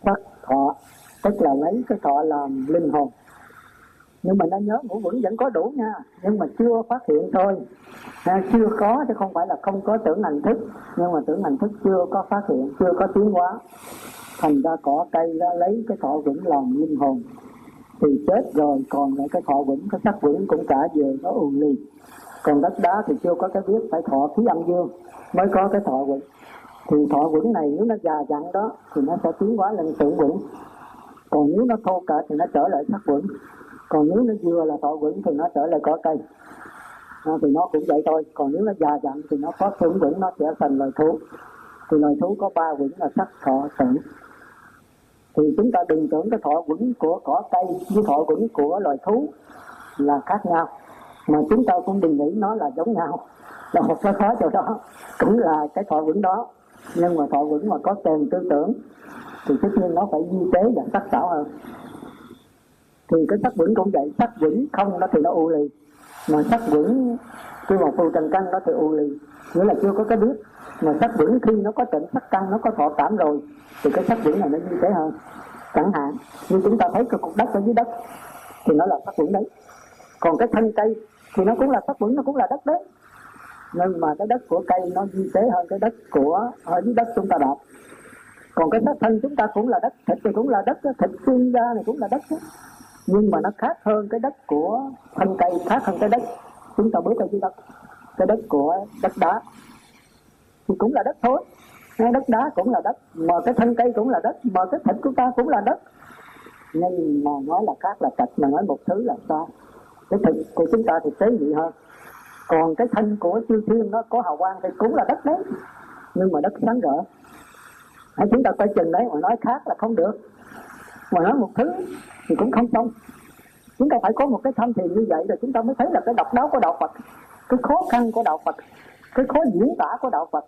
A: sắc thọ tức là lấy cái thọ làm linh hồn. Nhưng mà nó nhớ ngũ quẩn vẫn có đủ nha. Nhưng mà chưa phát hiện thôi. À, chưa có chứ không phải là không có tưởng hành thức. Nhưng mà tưởng hành thức chưa có phát hiện chưa có tiến hóa. Thành ra cỏ cây ra lấy cái thọ quẩn làm linh hồn. Thì chết rồi còn lại cái thọ quẩn cái sắc quẩn cũng cả về nó ù lì còn đất đá thì chưa có cái biết phải thọ khí âm dương mới có cái thọ quẩn thì thọ quẩn này nếu nó già dặn đó thì nó sẽ tiến hóa lên tưởng quẩn còn nếu nó thô cả thì nó trở lại sắc quẩn còn nếu nó vừa là thọ quẩn thì nó trở lại cỏ cây. À, thì nó cũng vậy thôi. Còn nếu nó già dặn thì nó có tưởng quẩn nó sẽ thành loài thú. Thì loài thú có ba quẩn là sắc thọ tưởng thì chúng ta đừng tưởng cái thọ quẩn của cỏ cây với thọ quẩn của loài thú là khác nhau mà chúng ta cũng đừng nghĩ nó là giống nhau. Là một cái khó chỗ đó. Cũng là cái thọ vững đó. Nhưng mà thọ vững mà có kèm tư tưởng, thì tất nhiên nó phải di tế và sắc sảo hơn. Thì cái sắc vững cũng vậy. Sắc vững không nó thì nó u lì. Mà sắc vững khi mà phù trần căn nó thì u lì. Nghĩa là chưa có cái biết. Mà sắc vững khi nó có tịnh sắc căn nó có thọ cảm rồi, thì cái sắc vững này nó di tế hơn. Chẳng hạn, như chúng ta thấy cái cục đất ở dưới đất, thì nó là sắc vững đấy. Còn cái thân cây thì nó cũng là sắc quẩn nó cũng là đất đấy nhưng mà cái đất của cây nó di tế hơn cái đất của, ở dưới đất chúng ta đạp còn cái đất thân chúng ta cũng là đất thịt, thì cũng là đất, thịt xương da này cũng là đất đó. nhưng mà nó khác hơn cái đất của thân cây, khác hơn cái đất chúng ta bước ở dưới đất. Cái đất của đất đá. Thì cũng là đất thôi. Đất đá cũng là đất, mà cái thân cây cũng là đất, mà cái thịt của ta cũng là đất. Nhưng mà nói là khác là thịt, mà nói một thứ là sao cái thực của chúng ta thì tế nhị hơn. Còn cái thân của chư thiên nó có hào quang thì cũng là đất đấy. Nhưng mà đất sáng rỡ. Hãy chúng ta coi chừng đấy, mà nói khác là không được. Mà nói một thứ thì cũng không xong. Chúng ta phải có một cái tham thiền như vậy rồi chúng ta mới thấy là cái độc đáo của đạo Phật, cái khó khăn của đạo Phật, cái khó diễn tả của đạo Phật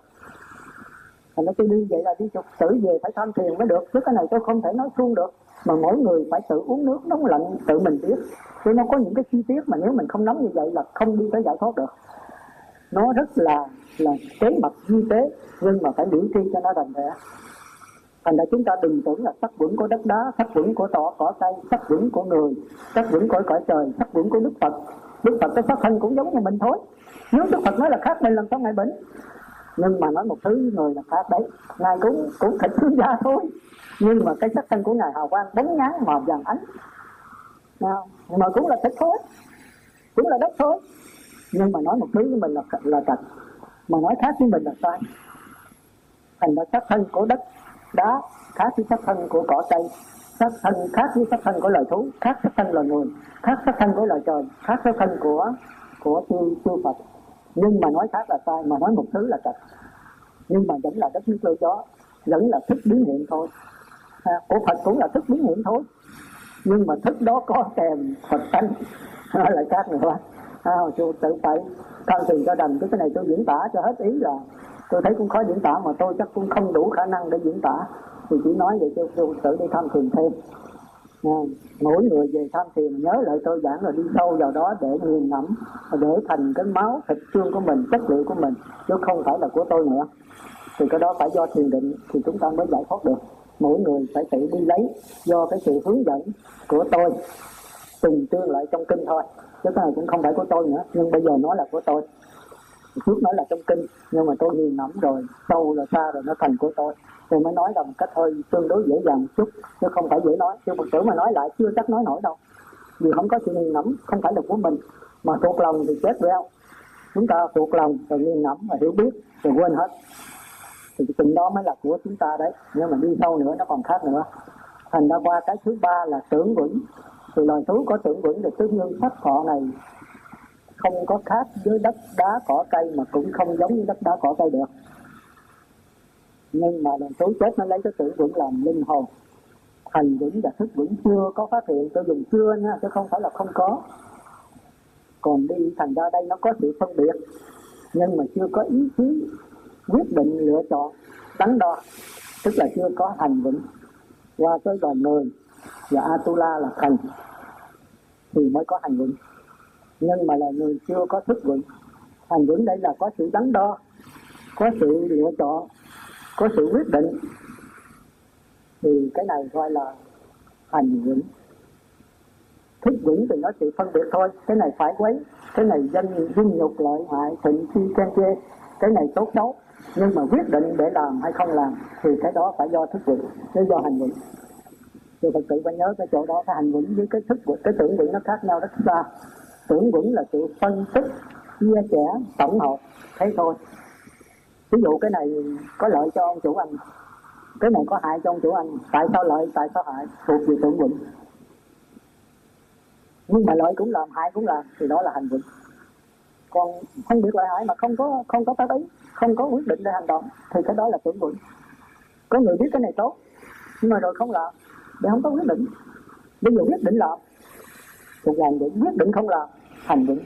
A: thành nó tôi đi vậy là đi trục tử về phải tham thiền mới được. Chứ cái này tôi không thể nói suông được. Mà mỗi người phải tự uống nước nóng lạnh, tự mình biết. Chứ nó có những cái chi tiết mà nếu mình không nắm như vậy là không đi tới giải thoát được. Nó rất là là kế mặt duy tế, nhưng mà phải biểu tri cho nó đành rẽ. Thành ra chúng ta đừng tưởng là sắc vững của đất đá, sắc vững của tỏ cỏ cây, sắc vững của người, sắc vững của cõi trời, sắc vững của đức phật. Đức phật cái sắc thân cũng giống như mình thôi. Nếu đức phật nói là khác mình làm sao ngài bệnh? Nhưng mà nói một thứ người là khác đấy. Ngài cũng cũng thịt xương da thôi. Nhưng mà cái sắc thân của ngài hào quang bóng nhá, màu vàng ánh. Nào mà cũng là thịt thôi. Cũng là đất thôi. Nhưng mà nói một thứ với mình là là thật. Mà nói khác với mình là sai. Thành ra sắc thân của đất đá khác với sắc thân của cỏ cây. Sắc thân khác với sắc thân của loài thú, khác sắc thân loài người, khác sắc thân của loài trời, khác sắc thân của của chư chư phật nhưng mà nói khác là sai mà nói một thứ là trật nhưng mà vẫn là đất nước lôi chó vẫn là thức biến hiện thôi. À, của phật cũng là thức biến hiện thôi. Nhưng mà thức đó có kèm phật tánh. Lại khác nữa. À, tôi tự phải cao tiền cho đành. Cái này tôi diễn tả cho hết ý là tôi thấy cũng khó diễn tả mà tôi chắc cũng không đủ khả năng để diễn tả. Thì chỉ nói vậy cho tôi tự đi tham thiền thêm. À, mỗi người về tham thiền nhớ lại tôi giảng rồi đi sâu vào đó để nghiền ngẫm để thành cái máu thịt xương của mình, chất liệu của mình, chứ không phải là của tôi nữa. Thì cái đó phải do thiền định thì chúng ta mới giải thoát được. Mỗi người phải tự đi lấy do cái sự hướng dẫn của tôi, từng tương lại trong kinh thôi. Chứ cái này cũng không phải của tôi nữa, nhưng bây giờ nói là của tôi. Trước nói là trong kinh, nhưng mà tôi nghiền ngẫm rồi, sâu rồi xa rồi nó thành của tôi thì mới nói rằng cách hơi tương đối dễ dàng một chút chứ không phải dễ nói. Chứ một tử mà nói lại chưa chắc nói nổi đâu. Vì không có sự nghiền ngẫm, không phải là của mình, mà thuộc lòng thì chết reo chúng ta thuộc lòng rồi nghiền ngẫm và hiểu biết rồi quên hết. Thì cái tình đó mới là của chúng ta đấy. Nhưng mà đi sâu nữa, nó còn khác nữa. Thành ra qua cái thứ ba là tưởng vững. Thì loài thú có tưởng vững được tương nhiên pháp họ này. Không có khác với đất đá, cỏ cây mà cũng không giống như đất đá, cỏ cây được nhưng mà loài số chết nó lấy cái tưởng vững làm linh hồn. Thành vững và thức vững chưa có phát hiện, tôi dùng chưa nha, chứ không phải là không có. Còn đi, thành ra đây nó có sự phân biệt. Nhưng mà chưa có ý chí quyết định lựa chọn đắn đo. Tức là chưa có thành vững. Qua tới đoàn người và Atula là thành, thì mới có hành vững. Nhưng mà là người chưa có thức vững. Hành vững đây là có sự đắn đo, có sự lựa chọn có sự quyết định, thì cái này gọi là hành vững. Thích vững thì nó chỉ phân biệt thôi, cái này phải quấy, cái này danh dung nhục lợi hại, thịnh chi khen chê, cái này tốt xấu. Nhưng mà quyết định để làm hay không làm thì cái đó phải do thức vững chứ do hành vững. Thì phật tử phải nhớ cái chỗ đó, cái hành vững với cái thức vững cái tưởng vững nó khác nhau rất xa. Tưởng vững là sự phân tích, chia sẻ, tổng hợp thấy thôi ví dụ cái này có lợi cho ông chủ anh, cái này có hại cho ông chủ anh, tại sao lợi, tại sao hại? Thuộc về tưởng vững nhưng mà lợi cũng làm, hại cũng làm, thì đó là hành vững còn không biết lợi hại mà không có không có tác ý, không có quyết định để hành động, thì cái đó là tưởng vững có người biết cái này tốt, nhưng mà rồi không làm để không có quyết định. Bây giờ quyết định làm, thì làm định quyết định không làm, hành vững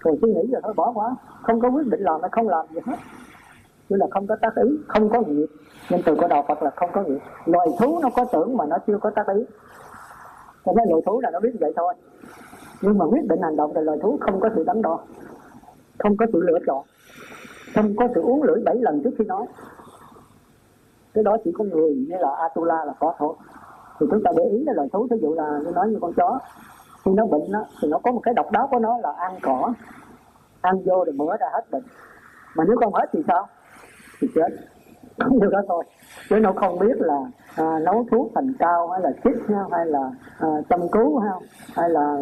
A: rồi suy nghĩ rồi thôi, bỏ quá không có quyết định làm hay không làm gì hết chứ là không có tác ý không có nghiệp. Nên từ của đạo Phật là không có nghiệp. Loài thú nó có tưởng mà nó chưa có tác ý. Cho nên loài thú là nó biết vậy thôi. Nhưng mà quyết định hành động thì loài thú không có sự đắn đo không có sự lựa chọn không có sự uống lưỡi bảy lần trước khi nói. Cái đó chỉ có người như là Atula là có thôi. Thì chúng ta để ý là loài thú ví dụ là như nói như con chó khi nó bệnh đó, thì nó có một cái độc đáo của nó là ăn cỏ. Ăn vô rồi mửa ra hết bệnh. Mà nếu không hết thì sao? Thì chết. Không được đó thôi. Chứ nó không biết là à, nấu thuốc thành cao hay là chích nhau hay là à, chăm cứu ha, hay là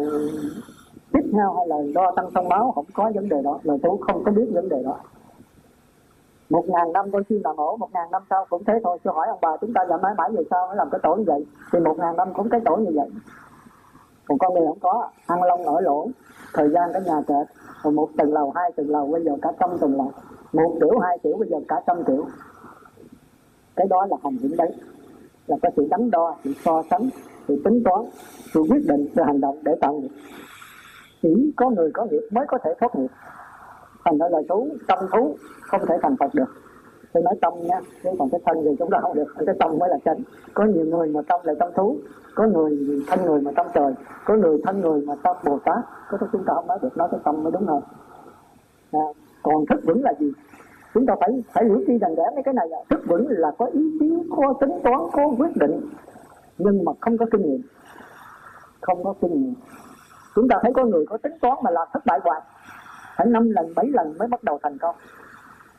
A: chích nhau hay là đo tăng sông máu không có vấn đề đó. Là tôi không có biết vấn đề đó. Một ngàn năm đôi khi là ổ một ngàn năm sau cũng thế thôi. Tôi hỏi ông bà chúng ta làm mãi mãi về sau mới làm cái tổ như vậy? Thì một ngàn năm cũng cái tổ như vậy. Còn con người không có. Ăn lông nổi lỗ. Thời gian cái nhà trệt rồi một tầng lầu hai tầng lầu bây giờ cả trăm tầng lầu một triệu hai triệu bây giờ cả trăm triệu. Cái đó là hành hiển đấy. Là có sự đắn đo sự so sánh sự tính toán sự quyết định sự hành động để tạo nghiệp. Chỉ có người có nghiệp mới có thể thoát nghiệp. Thành ra là thú tâm thú không thể thành phật được. Tôi nói tâm nha chứ còn cái thân thì chúng ta không được. Cái tâm mới là chánh. Có nhiều người mà tâm là tâm thú có người thân người mà tâm trời có người thân người mà tâm bồ tát. Có chúng ta không nói được nói cái tâm mới đúng rồi à, còn thức vững là gì? Chúng ta phải phải hiểu chi rằng đẽ mấy cái này là thức vững là có ý chí, có tính toán, có quyết định, nhưng mà không có kinh nghiệm. Không có kinh nghiệm. Chúng ta thấy có người có tính toán mà làm thất bại hoài. Phải năm lần, bảy lần mới bắt đầu thành công.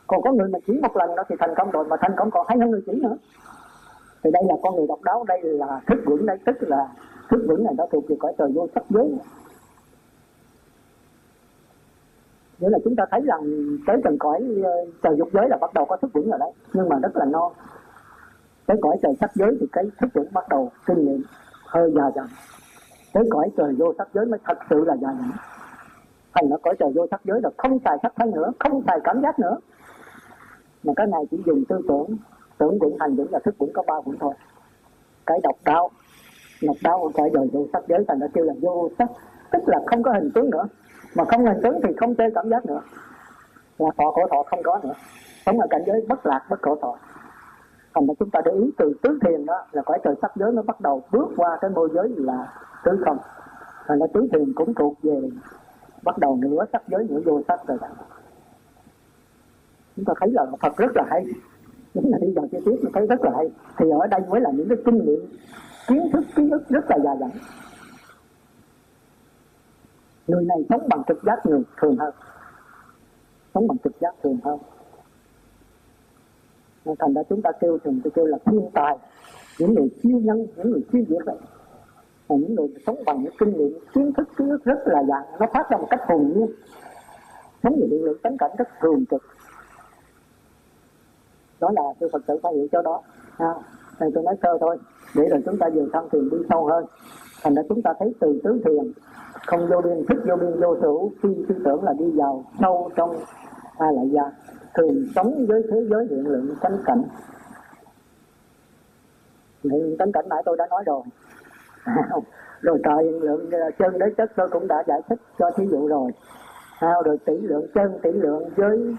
A: Còn có người mà chỉ một lần đó thì thành công rồi, mà thành công còn hai người chỉ nữa. Thì đây là con người độc đáo, đây là thức vững đây tức là thức vững này nó thuộc về cõi trời vô sắc giới. Nghĩa là chúng ta thấy rằng tới trần cõi ờ, trời dục giới là bắt đầu có thức vững rồi đấy. Nhưng mà rất là non tới cõi trời sắc giới thì cái thức vững bắt đầu kinh nghiệm hơi già dần tới cõi trời vô sắc giới mới thật sự là già dần thành nó cõi trời vô sắc giới là không xài sắc thân nữa, không xài cảm giác nữa. Mà cái này chỉ dùng tư tưởng tưởng vững hành vững là thức vững có ba vững thôi. Cái độc đạo độc đạo của cõi trời vô sắc giới thành nó kêu là vô sắc. Tức là không có hình tướng nữa mà không hình tướng thì không chơi cảm giác nữa. Là thọ khổ thọ không có nữa. Sống ở cảnh giới bất lạc, bất khổ thọ. Thành ra chúng ta để ý từ tứ thiền đó là cõi trời sắc giới nó bắt đầu bước qua cái môi giới là tứ không. Thành ra tứ thiền cũng thuộc về bắt đầu nửa sắc giới, nửa vô sắc rồi đó. Chúng ta thấy là Phật rất là hay. Chúng ta đi vào chi tiết nó thấy rất là hay. Thì ở đây mới là những cái kinh nghiệm, kiến thức kiến thức rất là dài dẳng người này sống bằng trực giác người thường hơn. Sống bằng trực giác thường hơn. Thành ra chúng ta kêu thường tôi kêu là thiên tài. Những người siêu nhân, những người siêu việt vậy. Là những người sống bằng những kinh nghiệm, kiến thức kiến thức rất là dạng nó phát ra một cách hồn nhiên. Sống về lực lượng tánh cảnh rất thường trực. Đó là sư phật tử phải hiểu cho đó. À, ha này tôi nói sơ thôi. Để rồi chúng ta về thân thiền đi sâu hơn. Thành ra chúng ta thấy từ tứ thiền không vô biên thức vô biên, vô hữu khi tư tưởng là đi vào sâu trong a lại gia, thường sống với thế giới hiện lượng tánh cảnh. Hiện tánh cảnh nãy tôi đã nói rồi. Rồi trời hiện lượng ờ, chân đế chất tôi cũng đã giải thích cho thí dụ rồi. Rồi tỷ lượng chân, tỷ lượng với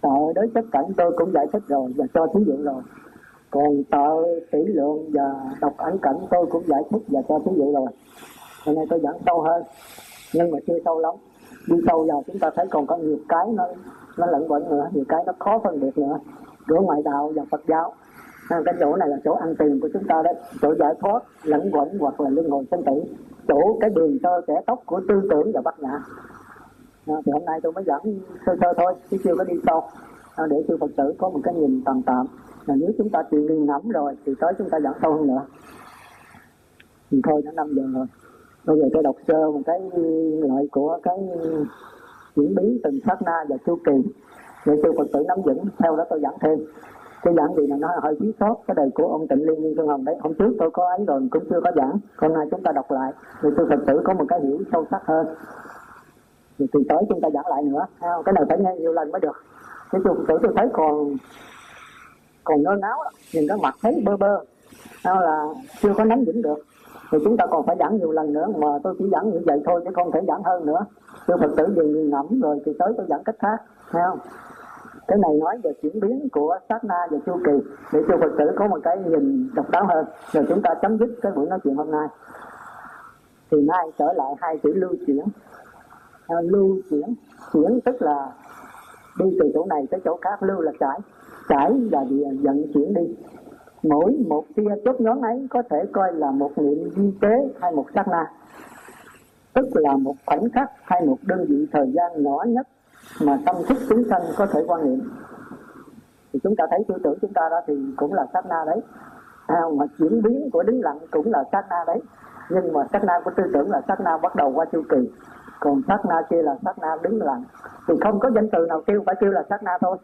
A: tợ đối chất cảnh tôi cũng giải thích rồi và cho thí dụ rồi. Còn tợ tỷ lượng và độc ảnh cảnh tôi cũng giải thích và cho thí dụ rồi hôm nay tôi giảng sâu hơn nhưng mà chưa sâu lắm. Đi sâu vào chúng ta thấy còn có nhiều cái nó nó lẫn quẩn nữa nhiều cái nó khó phân biệt nữa. Giữa ngoại đạo và phật giáo. Cái chỗ này là chỗ ăn tiền của chúng ta đấy. Chỗ giải thoát lẫn quẩn hoặc là luân hồi sinh tử. Chỗ cái đường cho kẻ tóc của tư tưởng và bắt nhã à, thì hôm nay tôi mới giảng sơ sơ thôi chứ chưa có đi sâu. À, để sư phật tử có một cái nhìn tạm tạm. Là nếu chúng ta chịu nghiền ngẫm rồi thì tới chúng ta giảng sâu hơn nữa. Thì thôi đã năm giờ rồi bây giờ tôi đọc sơ một cái loại của cái diễn biến từng sát na và chu kỳ. Để sư phật tử nắm vững theo đó tôi giảng thêm. Cái giảng gì này nó hơi thiếu sót, cái đời của ông tịnh liên viên phương hồng đấy, hôm trước tôi có ấy rồi, cũng chưa có giảng. Hôm nay chúng ta đọc lại. Thì sư phật tử có một cái hiểu sâu sắc hơn. Thì từ tới chúng ta giảng lại nữa cái này phải nghe nhiều lần mới được. Cái sư phật tử tôi thấy còn còn nơ náo nhìn cái mặt thấy bơ bơ. Là chưa có nắm vững được thì chúng ta còn phải giảng nhiều lần nữa mà tôi chỉ giảng như vậy thôi chứ không thể giảng hơn nữa. Chứ phật tử về nghiền ngẫm rồi thì tới tôi giảng cách khác thấy không? Cái này nói về chuyển biến của sát na và chu kỳ để cho phật tử có một cái nhìn độc đáo hơn. Rồi chúng ta chấm dứt cái buổi nói chuyện hôm nay. Thì nay trở lại hai chữ lưu chuyển. À, lưu chuyển chuyển tức là đi từ chỗ này tới chỗ khác lưu là trải. Trải là vận chuyển đi mỗi một tia chớp nhoáng ấy có thể coi là một niệm di tế hay một sát na. Tức là một khoảnh khắc hay một đơn vị thời gian nhỏ nhất mà tâm thức chúng sanh có thể quan niệm. Thì chúng ta thấy tư tưởng chúng ta đó thì cũng là sát na đấy. À, mà chuyển biến của đứng lặng cũng là sát na đấy. Nhưng mà sát na của tư tưởng là sát na bắt đầu qua chu kỳ. Còn sát na kia là sát na đứng lặng. Thì không có danh từ nào kêu phải kêu là sát na thôi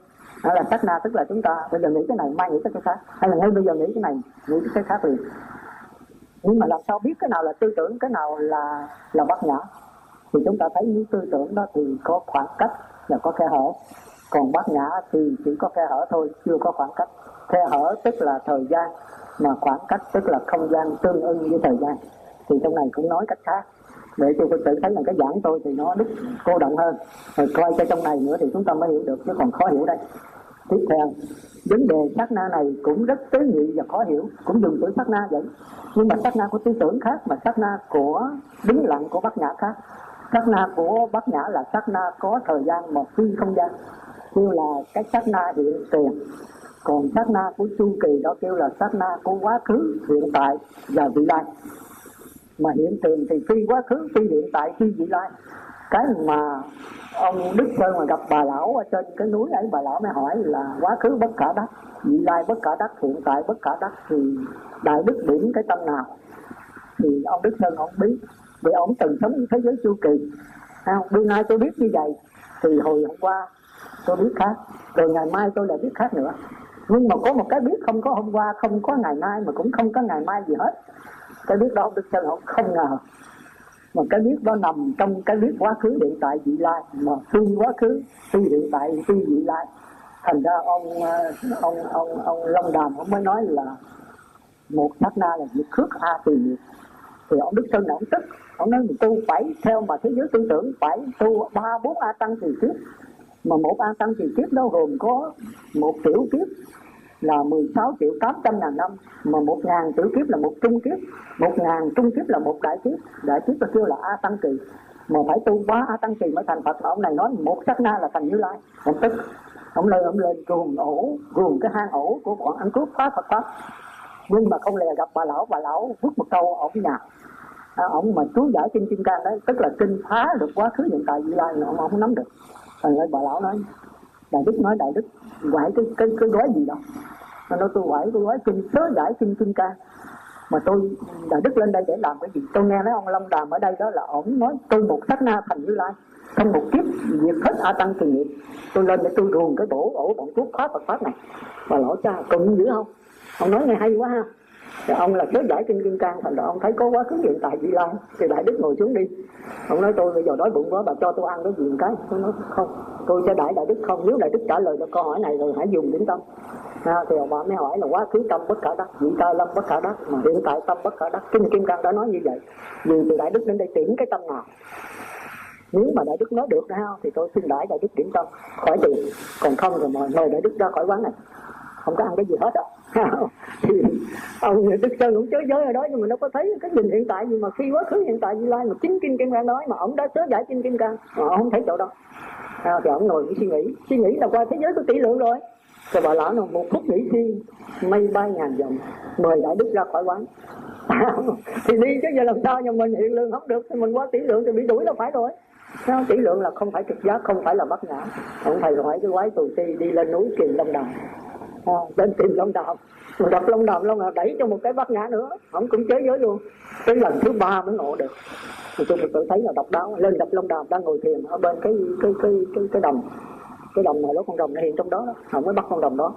A: đó là sát na tức là chúng ta bây giờ nghĩ cái này, mai nghĩ cái khác. Hay là ngay bây giờ nghĩ cái này, nghĩ cái khác liền. Nhưng mà làm sao biết cái nào là tư tưởng, cái nào là là bát nhã? Thì chúng ta thấy những tư tưởng đó thì có khoảng cách và có khe hở. Còn bát nhã thì chỉ có khe hở thôi, chưa có khoảng cách. Khe hở tức là thời gian, mà khoảng cách tức là không gian tương ưng với thời gian. Thì trong này cũng nói cách khác. Để cho Phật tử thấy là cái giảng tôi thì nó đứt cô động hơn. Rồi coi cho trong này nữa thì chúng ta mới hiểu được, chứ còn khó hiểu đây tiếp theo, vấn đề sát na này cũng rất tế nhị và khó hiểu. Cũng dùng chữ sát na vậy. Nhưng mà sát na của tư tưởng khác mà sát na của đứng lặng của bát nhã khác. Sát na của bát nhã là sát na có thời gian mà phi không gian. Kêu là cái sát na hiện tiền. Còn sát na của chu kỳ đó kêu là sát na của quá khứ, hiện tại và vị lai. Mà hiện tiền thì phi quá khứ, phi hiện tại, phi vị lai. Cái mà ông đức sơn mà gặp bà lão ở trên cái núi ấy, bà lão mới hỏi là quá khứ bất cả đắc, vị lai bất cả đắc, hiện tại bất cả đắc thì đại đức điểm cái tâm nào? Thì ông đức sơn ông biết, vì ông từng sống thế giới chu kỳ. Không bữa nay tôi biết như vậy, thì hồi hôm qua tôi biết khác, rồi ngày mai tôi lại biết khác nữa. Nhưng mà có một cái biết không có hôm qua, không có ngày mai, mà cũng không có ngày mai gì hết. Cái biết đó, ông đức sơn ông không ngờ mà cái biết đó nằm trong cái biết quá khứ hiện tại vị lai. Mà phi quá khứ, phi hiện tại, phi vị lai. Thành ra ông ờ, ông ông ông long đàm ông mới nói là một sát na là diệt khước a tùy nghiệp thì ông đức sơn ông tức. Ông nói mình tu phải theo mà thế giới tư tưởng, phải tu ba bốn a tăng thì kiếp. Mà một a tăng thì kiếp đó gồm có một tiểu kiếp là 16 triệu 800 ngàn năm mà một ngàn tiểu kiếp là một trung kiếp một ngàn trung kiếp là một đại kiếp. Đại kiếp là kêu là a tăng kỳ. Mà phải tu quá a tăng kỳ mới thành phật. Ông này nói một sát na là thành như lai. Ông tức ông lên ông lên ruồng ổ ruồng cái hang ổ của bọn ăn cướp phá phật pháp. Nhưng mà không lè gặp bà lão bà lão vứt một câu ổng nhà. À, ông mà chú giải kinh kim cang đấy tức là kinh phá được quá khứ hiện tại vị lai ông, không nắm được. Thành ra bà lão nói đại đức nói đại đức quải cái cái cái gói gì đó mà nói tôi quẩy tôi quẩy kinh, sớ giải kinh kinh ca. Mà tôi đại đức lên đây để làm cái gì? Tôi nghe nói ông long đàm ở đây đó là ổng nói, tôi một sát na thành như lai trong một kiếp diệt hết a tăng kỳ nghiệp. Tôi lên để tôi ruồng cái bổ ổ bọn thuốc khóa phật pháp này. Và lỗ cha cũng dữ không ông. Nói nghe hay quá ha. Thì ông là sớ giải kinh kim cang thành ra ông thấy có quá khứ hiện tại vị lai, thì đại đức ngồi xuống đi. Ông nói tôi bây giờ đói bụng quá, bà cho tôi ăn cái gì một cái. Tôi nói, không, tôi sẽ đại đại đức không, nếu đại đức trả lời cho câu hỏi này rồi hãy dùng đến tâm à, thì ông bà mới hỏi là quá khứ tâm bất khả đắc vị ta lâm bất khả đắc mà hiện tại tâm bất khả đắc. Kinh kim cang đã nói như vậy. Vì từ đại đức đến đây tìm cái tâm nào? Nếu mà đại đức nói được ha thì tôi xin đãi đại đức điểm tâm. Khỏi tiền còn không thì mời, mời đại đức ra khỏi quán này. Không có ăn cái gì hết á thì ông đức sơn cũng chớ giới ở đó nhưng mà nó có thấy cái nhìn hiện tại nhưng mà khi quá khứ hiện tại như lai mà chính kim kim cang nói mà ông đã sớ giải chính kim cang mà ông không thấy chỗ đó. À, thì ông ngồi mới suy nghĩ. Suy nghĩ là qua thế giới của tỷ lượng rồi rồi bà lão nào một phút nghĩ chi mây bay ngàn dòng mời đại đức ra khỏi quán. Thì đi chứ giờ làm sao nhà mình hiện lương không được thì mình qua tỷ lượng thì bị đuổi đâu phải rồi. Sao tỷ lượng là không phải trực giác không phải là bắt ngã. Ông thầy hỏi cái quái tù ti đi lên núi tìm long đàm. À, lên tìm long đàm. Mà gặp long đàm long đàm đẩy cho một cái bắt ngã nữa. Ông cũng chế giới luôn. Tới lần thứ ba mới ngộ được. Thì tôi tự thấy là độc đáo. Lên đập long đàm đang ngồi thiền ở bên cái cái cái cái cái đồng cái đồng này đó con đồng nó hiện trong đó họ mới bắt con đồng đó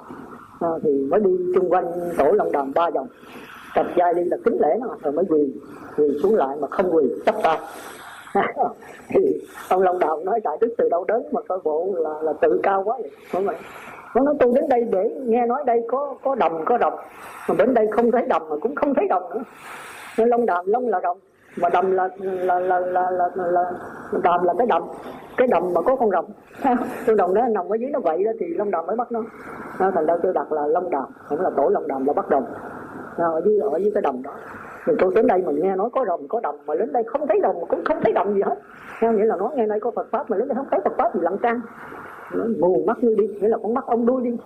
A: à, thì mới đi chung quanh tổ long đàm ba vòng tập giai đi là kính lễ nó rồi mới quỳ quỳ xuống lại mà không quỳ chấp tay thì ông long đàm nói đại đức từ đâu đến mà coi bộ là là tự cao quá vậy mọi người nó nói tôi đến đây để nghe nói đây có có đồng có đồng mà đến đây không thấy đồng mà cũng không thấy đồng nữa nên long đàm long là đồng mà đầm là là là là là, là, là đàm là cái đầm cái đầm mà có con rồng. Con đồng đó nằm ở dưới nó vậy đó thì long đàm mới bắt nó. À, thành ra tôi đặt là long đàm không là tổ long đàm là bắt đồng. À, ở dưới ở dưới cái đầm đó. Mình tôi đến đây mình nghe nói có đồng có đồng mà đến đây không thấy đồng mà cũng không thấy đồng gì hết. Theo nghĩa là nói nghe đây có Phật pháp mà đến đây không thấy Phật pháp thì lặng trang mù mắt như đi nghĩa là con mắt ông đuôi đi.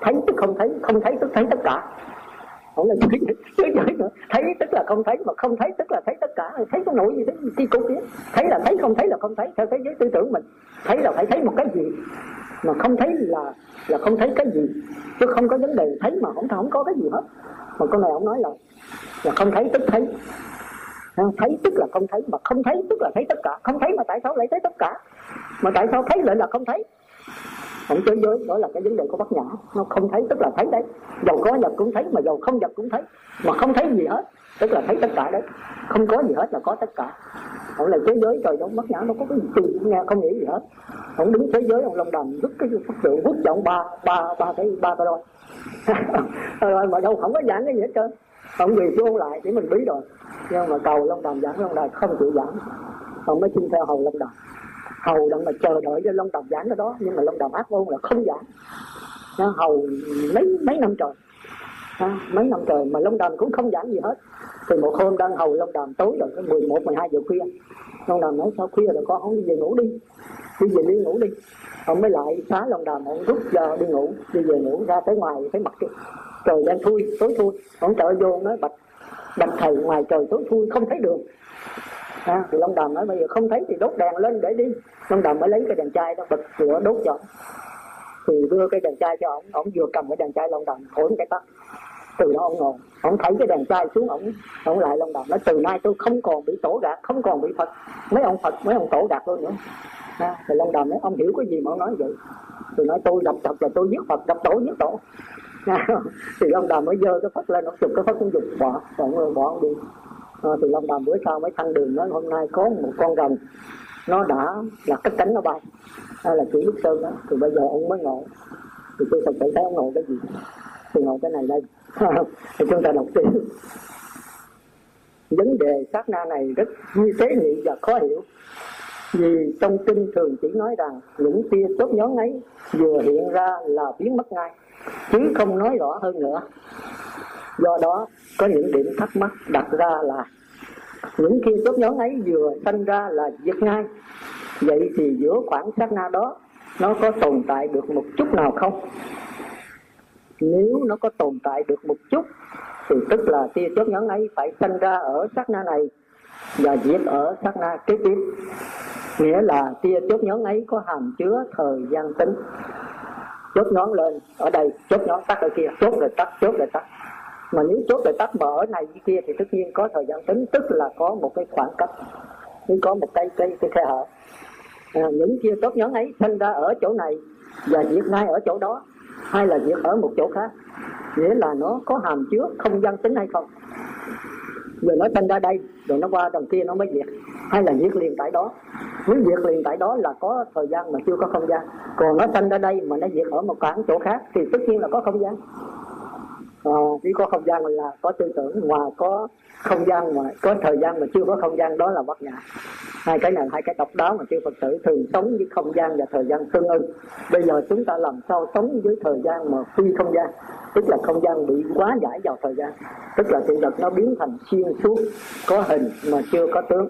A: Thấy tức không thấy không thấy tức thấy tất cả không là chửi chửi chửi nữa. Thấy tức là không thấy, mà không thấy tức là thấy tất cả. Thấy có nổi gì thấy chi cục kia thấy là thấy, không thấy là không thấy. Theo thế giới tư tưởng mình, thấy là phải thấy một cái gì, mà không thấy là là không thấy cái gì. Chứ không có vấn đề thấy mà không không có cái gì hết. Mà con này ông nói là là không thấy tức thấy thấy tức là không thấy, mà không thấy tức là thấy tất cả. Không thấy mà tại sao lại thấy tất cả? Mà tại sao thấy lại là không thấy? Không thế giới, đó là cái vấn đề của bác nhã. Nó không thấy, tức là thấy đấy. Dầu có vật cũng thấy, mà dầu không vật cũng thấy. Mà không thấy gì hết, tức là thấy tất cả đấy. Không có gì hết là có tất cả. Ông là thế giới trời đâu bác nhã nó có cái gì nghe, không nghĩ gì hết. Ông đứng thế giới, ông long đàm vứt cái pháp sự vứt cho ông ba ba ba cái, ba ta đôi. Rồi, mà đâu không có giảng cái gì hết trơn. Ông về xuống lại để mình bí rồi. Nhưng mà cầu long đàm giảng, long đàm không chịu giảng. Ông mới xin theo hầu long đàm hầu đang mà chờ đợi cho long đàm giảng cái đó nhưng mà long đàm ác ôn là không giảng. Nó hầu mấy mấy năm trời. À, mấy năm trời mà long đàm cũng không giảng gì hết. Thì một hôm đang hầu long đàm tối rồi cái mười một mười hai giờ khuya. Long đàm nói sao khuya rồi con? Không đi về ngủ đi. Đi về đi ngủ đi. Ông mới lại phá long đàm ông rút giờ đi ngủ. Đi về ngủ ra tới ngoài thấy mặt trời đang thui tối thui. Ông trở vô nói bạch bạch thầy ngoài trời tối thui không thấy đường à, thì long đàm nói bây giờ không thấy thì đốt đèn lên để đi. Long đàm mới lấy cái đèn chai đó bật lửa đốt cho thì đưa cái đèn chai cho ông ông vừa cầm cái đèn chai long đàm thổi cái tắt. Từ đó ông ngồi ông thấy cái đèn chai xuống ông ông lại long đàm nói từ nay tôi không còn bị tổ gạt không còn bị phật. Mấy ông phật mấy ông tổ gạt tôi nữa. À, thì long đàm nói ông hiểu cái gì mà ông nói vậy? Thì nói tôi đập phật là tôi giết phật đập tổ giết tổ. À, thì long đàm mới dơ cái phật lên ông chụp cái phật cũng dục bỏ rồi bỏ ông đi. Ờ, à, thì long đàm bữa sau mới thăng đường nói hôm nay có một con rồng nó đã là cất cánh nó bay. Hay là chỉ lúc sơn đó. Thì bây giờ ông mới ngộ. Thì tôi thật sự thấy ông ngộ cái gì? Thì ngộ cái này đây. Thì chúng ta đọc tiếp. Vấn đề sát na này rất như tế nhị và khó hiểu. Vì trong kinh thường chỉ nói rằng những tia chốt nhón ấy vừa hiện ra là biến mất ngay chứ không nói rõ hơn nữa do đó, có những điểm thắc mắc đặt ra là những khi chốt nhón ấy vừa sanh ra là diệt ngay. Vậy thì giữa khoảng sát na đó, nó có tồn tại được một chút nào không? Nếu nó có tồn tại được một chút, thì tức là tia chớp nhón ấy phải sanh ra ở sát na này và diệt ở sát na kế tiếp. Nghĩa là tia chớp nhón ấy có hàm chứa thời gian tính, chốt nhón lên, ở đây chốt nhón tắt ở kia, chốt rồi tắt, chốt rồi tắt mà nếu chốt lại tắt mở ở này kia thì tất nhiên có thời gian tính tức là có một cái khoảng cách nếu có một cái cái cái khe hở. À, những kia chốt nhóm ấy sinh ra ở chỗ này và diệt ngay ở chỗ đó hay là diệt ở một chỗ khác. Nghĩa là nó có hàm chứa không gian tính hay không? Rồi nó sinh ra đây rồi nó qua đằng kia nó mới diệt hay là diệt liền tại đó. Nếu diệt liền tại đó là có thời gian mà chưa có không gian. Còn nó sinh ra đây mà nó diệt ở một khoảng chỗ khác thì tất nhiên là có không gian à, chỉ có không gian là có tư tưởng mà có không gian mà có thời gian mà chưa có không gian đó là bất nhã. Hai cái này hai cái độc đáo mà chư Phật tử thường sống với không gian và thời gian tương ưng. Bây giờ chúng ta làm sao sống với thời gian mà phi không gian? Tức là không gian bị quá giải vào thời gian. Tức là sự vật nó biến thành xuyên suốt có hình mà chưa có tướng.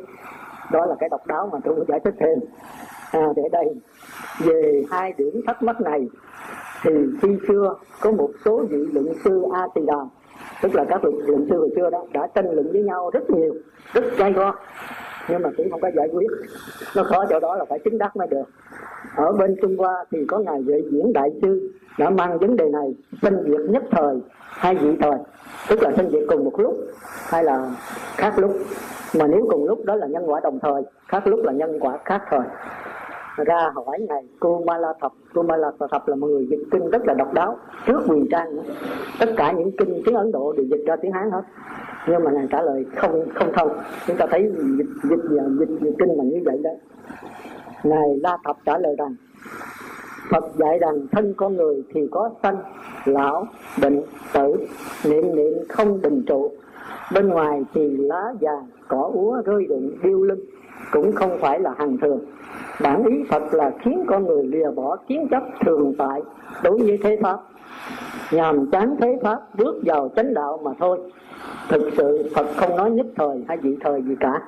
A: Đó là cái độc đáo mà tôi muốn giải thích thêm. À, để đây về hai điểm thắc mắc này thì khi xưa có một số vị luận sư a tỳ đàm tức là các luận, luận sư hồi xưa đó đã tranh luận với nhau rất nhiều rất gay go. Nhưng mà cũng không có giải quyết. Nó khó chỗ đó là phải chứng đắc mới được. Ở bên trung hoa thì có ngài vệ diễn đại sư đã mang vấn đề này sinh việc nhất thời hay dị thời tức là sinh việc cùng một lúc hay là khác lúc. Mà nếu cùng lúc đó là nhân quả đồng thời khác lúc là nhân quả khác thời ra hỏi ngài cô ma la thập cô ma la thập là một người dịch kinh rất là độc đáo trước quyền trang nữa. tất cả những kinh tiếng ấn độ đều dịch ra tiếng hán hết nhưng mà ngài trả lời không không thông chúng ta thấy dịch dịch dịch, dịch kinh là như vậy đấy ngài la thập trả lời rằng Phật dạy rằng thân con người thì có sanh, lão, bệnh, tử, niệm niệm không định trụ. Bên ngoài thì lá vàng, cỏ úa rơi rụng điêu lưng, cũng không phải là hàng thường. Bản ý Phật là khiến con người lìa bỏ kiến chấp thường tại đối với thế Pháp. Nhằm chán thế Pháp bước vào chánh đạo mà thôi. Thực sự Phật không nói nhất thời hay dị thời gì cả.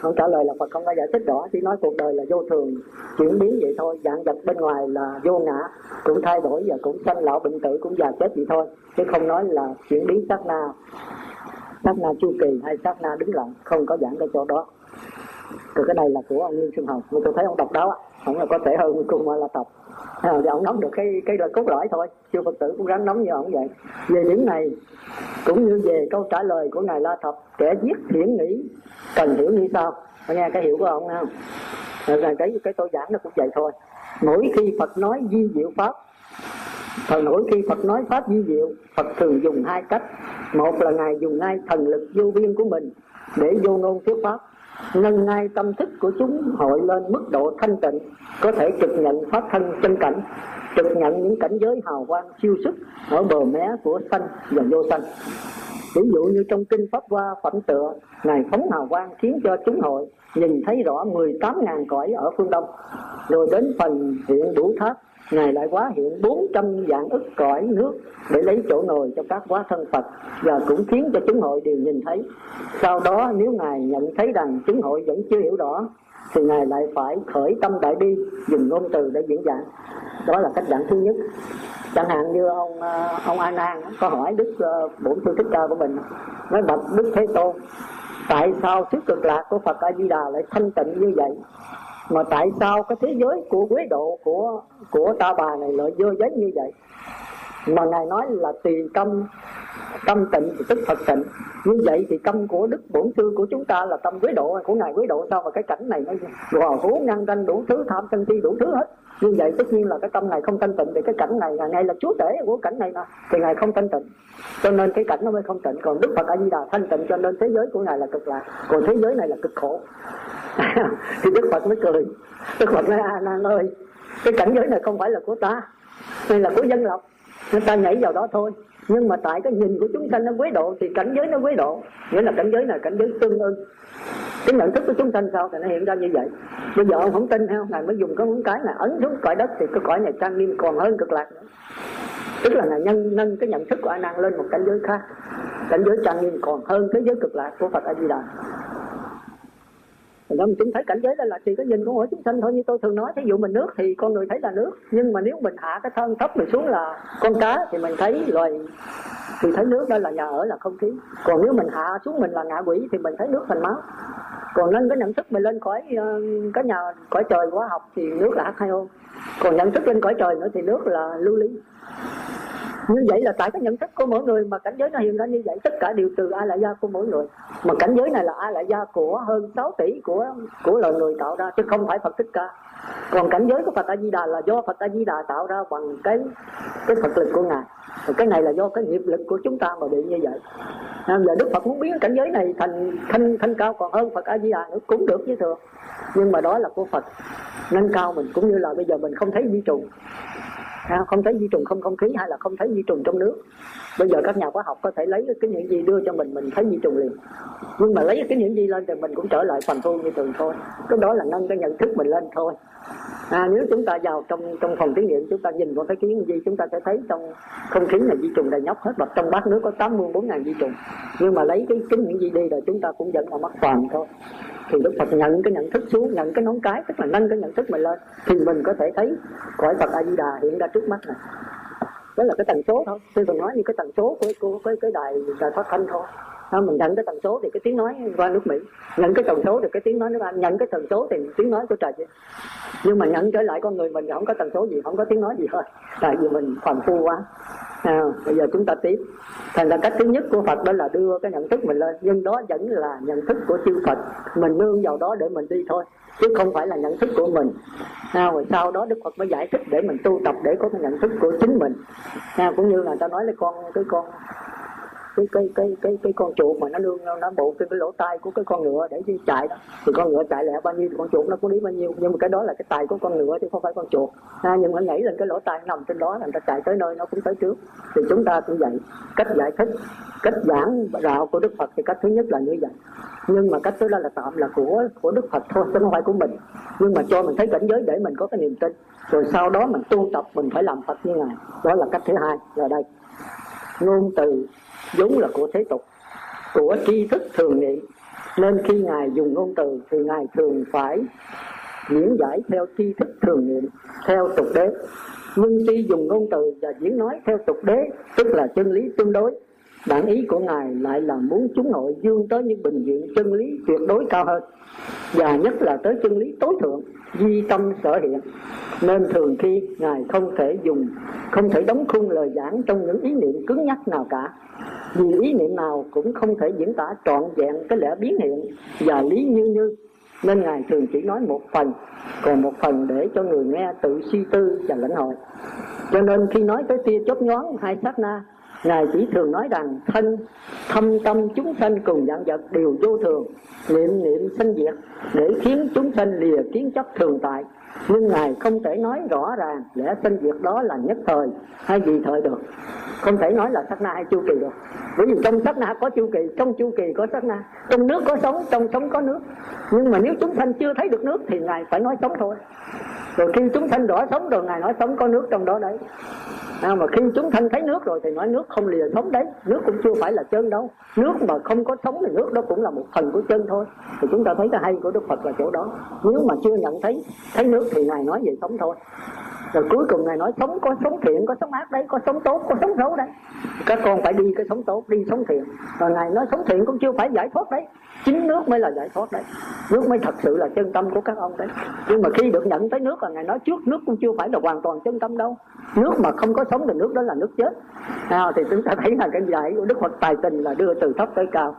A: Không trả lời là Phật không có giải thích rõ, chỉ nói cuộc đời là vô thường, chuyển biến vậy thôi. Dạng vật bên ngoài là vô ngã, cũng thay đổi và cũng sanh lão bệnh tử, cũng già chết vậy thôi. Chứ không nói là chuyển biến sát na, sát na chu kỳ hay sát na đứng lặng, không có giảng cái chỗ đó rồi cái này là của ông Nguyên Xuân Hồng nhưng tôi thấy ông đọc đó ông là có thể hơn cùng Ma La Tập. À, thì ông nắm được cái cái lời cốt lõi thôi chưa phật tử cũng ráng nắm như ông vậy. Về điểm này cũng như về câu trả lời của ngài la thập kẻ giết hiển nghĩ cần hiểu như sau. Có nghe cái hiểu của ông không rồi cái cái tôi giảng nó cũng vậy thôi. Mỗi khi phật nói di diệu pháp Thời mỗi khi Phật nói Pháp di diệu Phật thường dùng hai cách. Một là Ngài dùng ngay thần lực vô biên của mình Để vô ngôn thuyết Pháp nâng ngay tâm thức của chúng hội lên mức độ thanh tịnh, có thể trực nhận pháp thân chân cảnh, trực nhận những cảnh giới hào quang siêu sức ở bờ mé của sanh và vô sanh. Ví dụ như trong kinh pháp hoa, phẩm tựa, ngài phóng hào quang khiến cho chúng hội nhìn thấy rõ 18.000 cõi ở phương đông, rồi đến phần hiện đủ tháp Ngài lại quá hiện 400 dạng ức cõi nước để lấy chỗ ngồi cho các quá thân Phật và cũng khiến cho chúng hội đều nhìn thấy. Sau đó, nếu Ngài nhận thấy rằng chúng hội vẫn chưa hiểu rõ, thì Ngài lại phải khởi tâm đại bi, dùng ngôn từ để diễn giảng. Đó là cách giảng thứ nhất. Chẳng hạn như ông ờ, ông An An có hỏi Đức ờ, Bổn Sư Thích Ca của mình, nói, bạch Đức Thế Tôn, tại sao sức cực lạc của Phật A Di Đà lại thanh tịnh như vậy mà tại sao cái thế giới của quế độ của của ta bà này lại dơ giấy như vậy? Mà ngài nói là tùy tâm tâm tịnh thì tức phật tịnh. Như vậy thì tâm của đức bổn sư của chúng ta là tâm quế độ. Của ngài quế độ sao mà cái cảnh này nó gò hú ngăn tranh đủ thứ, tham sân si đủ thứ hết? Như vậy tất nhiên là cái tâm này không thanh tịnh thì cái cảnh này là ngài là chúa tể của cảnh này mà, thì ngài không thanh tịnh. Cho nên cái cảnh nó mới không tịnh. Còn đức phật a di đà thanh tịnh, cho nên thế giới của ngài là cực lạc. Còn thế giới này là cực khổ. Thì đức phật mới cười. Đức phật nói, a nan ơi, cái cảnh giới này không phải là của ta đây là của dân lộc. Nên ta nhảy vào đó thôi. Nhưng mà tại cái nhìn của chúng sanh nó quế độ thì cảnh giới nó quế độ. Nghĩa là cảnh giới này cảnh giới tương ưng cái nhận thức của chúng sanh sao thì nó hiện ra như vậy. Bây giờ ông không tin theo ngài mới dùng cái ngón cái là ấn xuống cõi đất thì cái cõi này trang nghiêm còn hơn cực lạc nữa. Tức là ngài nhân nâng cái nhận thức của a nan lên một cảnh giới khác. Cảnh giới trang nghiêm còn hơn thế giới cực lạc của phật a di đà đó mình chứng thấy cảnh giới đó là chỉ có nhìn của mỗi chúng sanh thôi, như tôi thường nói, thí dụ mình nước thì con người thấy là nước, nhưng mà nếu mình hạ cái thân thấp mình xuống là con cá thì mình thấy loài, thì thấy nước đó là nhà ở, là không khí. Còn nếu mình hạ xuống mình là ngạ quỷ thì mình thấy nước thành máu. Còn nâng cái nhận thức mình lên khỏi ờ, cái nhà, cõi trời hóa học thì nước là H2O còn nhận thức lên cõi trời nữa thì nước là lưu ly như vậy là tại cái nhận thức của mỗi người mà cảnh giới nó hiện ra như vậy tất cả đều từ a la gia của mỗi người. Mà cảnh giới này là a la gia của hơn 6 tỷ của của loài người tạo ra chứ không phải phật thích ca. Còn cảnh giới của phật a di đà là do phật a di đà tạo ra bằng cái cái phật lực của ngài. Và cái này là do cái nghiệp lực của chúng ta mà bị như vậy. À, giờ đức phật muốn biến cảnh giới này thành thanh thanh cao còn hơn phật a di đà nữa cũng được chứ thường nhưng mà đó là của phật nâng cao mình cũng như là bây giờ mình không thấy vi trùng không thấy vi trùng không không khí hay là không thấy vi trùng trong nước. Bây giờ các nhà khoa học có thể lấy cái những gì đưa cho mình mình thấy vi trùng liền. Nhưng mà lấy cái những gì lên thì mình cũng trở lại phần thu như thường thôi. Cái đó là nâng cái nhận thức mình lên thôi. À, nếu chúng ta vào trong trong phòng thí nghiệm chúng ta nhìn vào cái kiến gì chúng ta sẽ thấy trong không khí là vi trùng đầy nhóc hết. Và trong bát nước có 84 ngàn vi trùng nhưng mà lấy cái kính những gì đi rồi chúng ta cũng vẫn là mắc phàm thôi thì đức phật nhận cái nhận thức xuống nhận cái nón cái tức là nâng cái nhận thức mình lên. Thì mình có thể thấy cõi phật a di đà hiện ra trước mắt này. Đó là cái tần số thôi. Tôi thường nói như cái tần số của, của cái cái đài đài phát thanh thôi. Đó, mình nhận cái tần số thì cái tiếng nói qua nước mỹ. Nhận cái tần số thì cái tiếng nói nước anh. Nhận cái tần số thì tiếng nói của trời chứ nhưng mà nhận trở lại con người mình thì không có tần số gì không có tiếng nói gì thôi tại vì mình phàm phu quá à, bây giờ chúng ta tiếp. Thành ra cách thứ nhất của phật đó là đưa cái nhận thức mình lên nhưng đó vẫn là nhận thức của chư phật. Mình nương vào đó để mình đi thôi chứ không phải là nhận thức của mình. À, rồi sau đó đức phật mới giải thích để mình tu tập để có cái nhận thức của chính mình. À, cũng như là ta nói là con cái con cái cái cái cái cái con chuột mà nó lương nó bộ trên cái lỗ tai của cái con ngựa để đi chạy đó. Thì con ngựa chạy lẹ bao nhiêu con chuột nó cũng đi bao nhiêu. Nhưng mà cái đó là cái tài của con ngựa chứ không phải con chuột. À, nhưng mà nhảy lên cái lỗ tai nằm trên đó là ra ta chạy tới nơi nó cũng tới trước. Thì chúng ta cũng vậy. Cách giải thích cách giảng đạo của đức phật thì cách thứ nhất là như vậy. Nhưng mà cách thứ đó là tạm là của của đức phật thôi chứ không phải của mình. Nhưng mà cho mình thấy cảnh giới để mình có cái niềm tin. Rồi sau đó mình tu tập mình phải làm phật như ngài. Đó là cách thứ hai. Là đây. Ngôn từ vốn là của thế tục, của tri thức thường niệm nên khi ngài dùng ngôn từ thì ngài thường phải diễn giải theo tri thức thường niệm theo tục đế. Nhưng khi dùng ngôn từ và diễn nói theo tục đế, tức là chân lý tương đối, bản ý của ngài lại là muốn chúng nội dương tới những bình diện chân lý tuyệt đối cao hơn, và nhất là tới chân lý tối thượng, di tâm sở hiện. Nên thường khi ngài không thể dùng, không thể đóng khung lời giảng trong những ý niệm cứng nhắc nào cả vì ý niệm nào cũng không thể diễn tả trọn vẹn cái lẽ biến hiện và lý như như. Nên ngài thường chỉ nói một phần, còn một phần để cho người nghe tự suy tư và lãnh hội. Cho nên khi nói tới tia chớp nhón hai sát na, ngài chỉ thường nói rằng thân, thâm tâm chúng sanh cùng dạng vật đều vô thường. Niệm niệm sanh diệt để khiến chúng sanh lìa kiến chấp thường tại nhưng ngài không thể nói rõ ràng lẽ sinh việc đó là nhất thời hay gì thời được. Không thể nói là sát na hay chu kỳ được. Bởi vì trong sát na có chu kỳ, trong chu kỳ có sát na, trong nước có sống, trong sống có nước. Nhưng mà nếu chúng sanh chưa thấy được nước thì ngài phải nói sống thôi. Rồi khi chúng sanh rõ sống rồi, ngài nói sống có nước trong đó đấy à, mà khi chúng sanh thấy nước rồi thì nói nước không lìa sống đấy nước cũng chưa phải là chân đâu. Nước mà không có sống thì nước đó cũng là một phần của chân thôi. Thì chúng ta thấy cái hay của đức phật là chỗ đó. Nếu mà chưa nhận thấy thấy nước thì ngài nói về sống thôi rồi cuối cùng ngài nói sống có sống thiện có sống ác đấy có sống tốt có sống xấu đấy. Các con phải đi cái sống tốt đi sống thiện. Rồi ngài nói sống thiện cũng chưa phải giải thoát đấy. Chính nước mới là giải thoát đấy. Nước mới thật sự là chân tâm của các ông đấy. Nhưng mà khi được nhận tới nước là ngài nói trước nước cũng chưa phải là hoàn toàn chân tâm đâu. Nước mà không có sống thì nước đó là nước chết. À, thì chúng ta thấy là cái giải của đức phật tài tình là đưa từ thấp tới cao.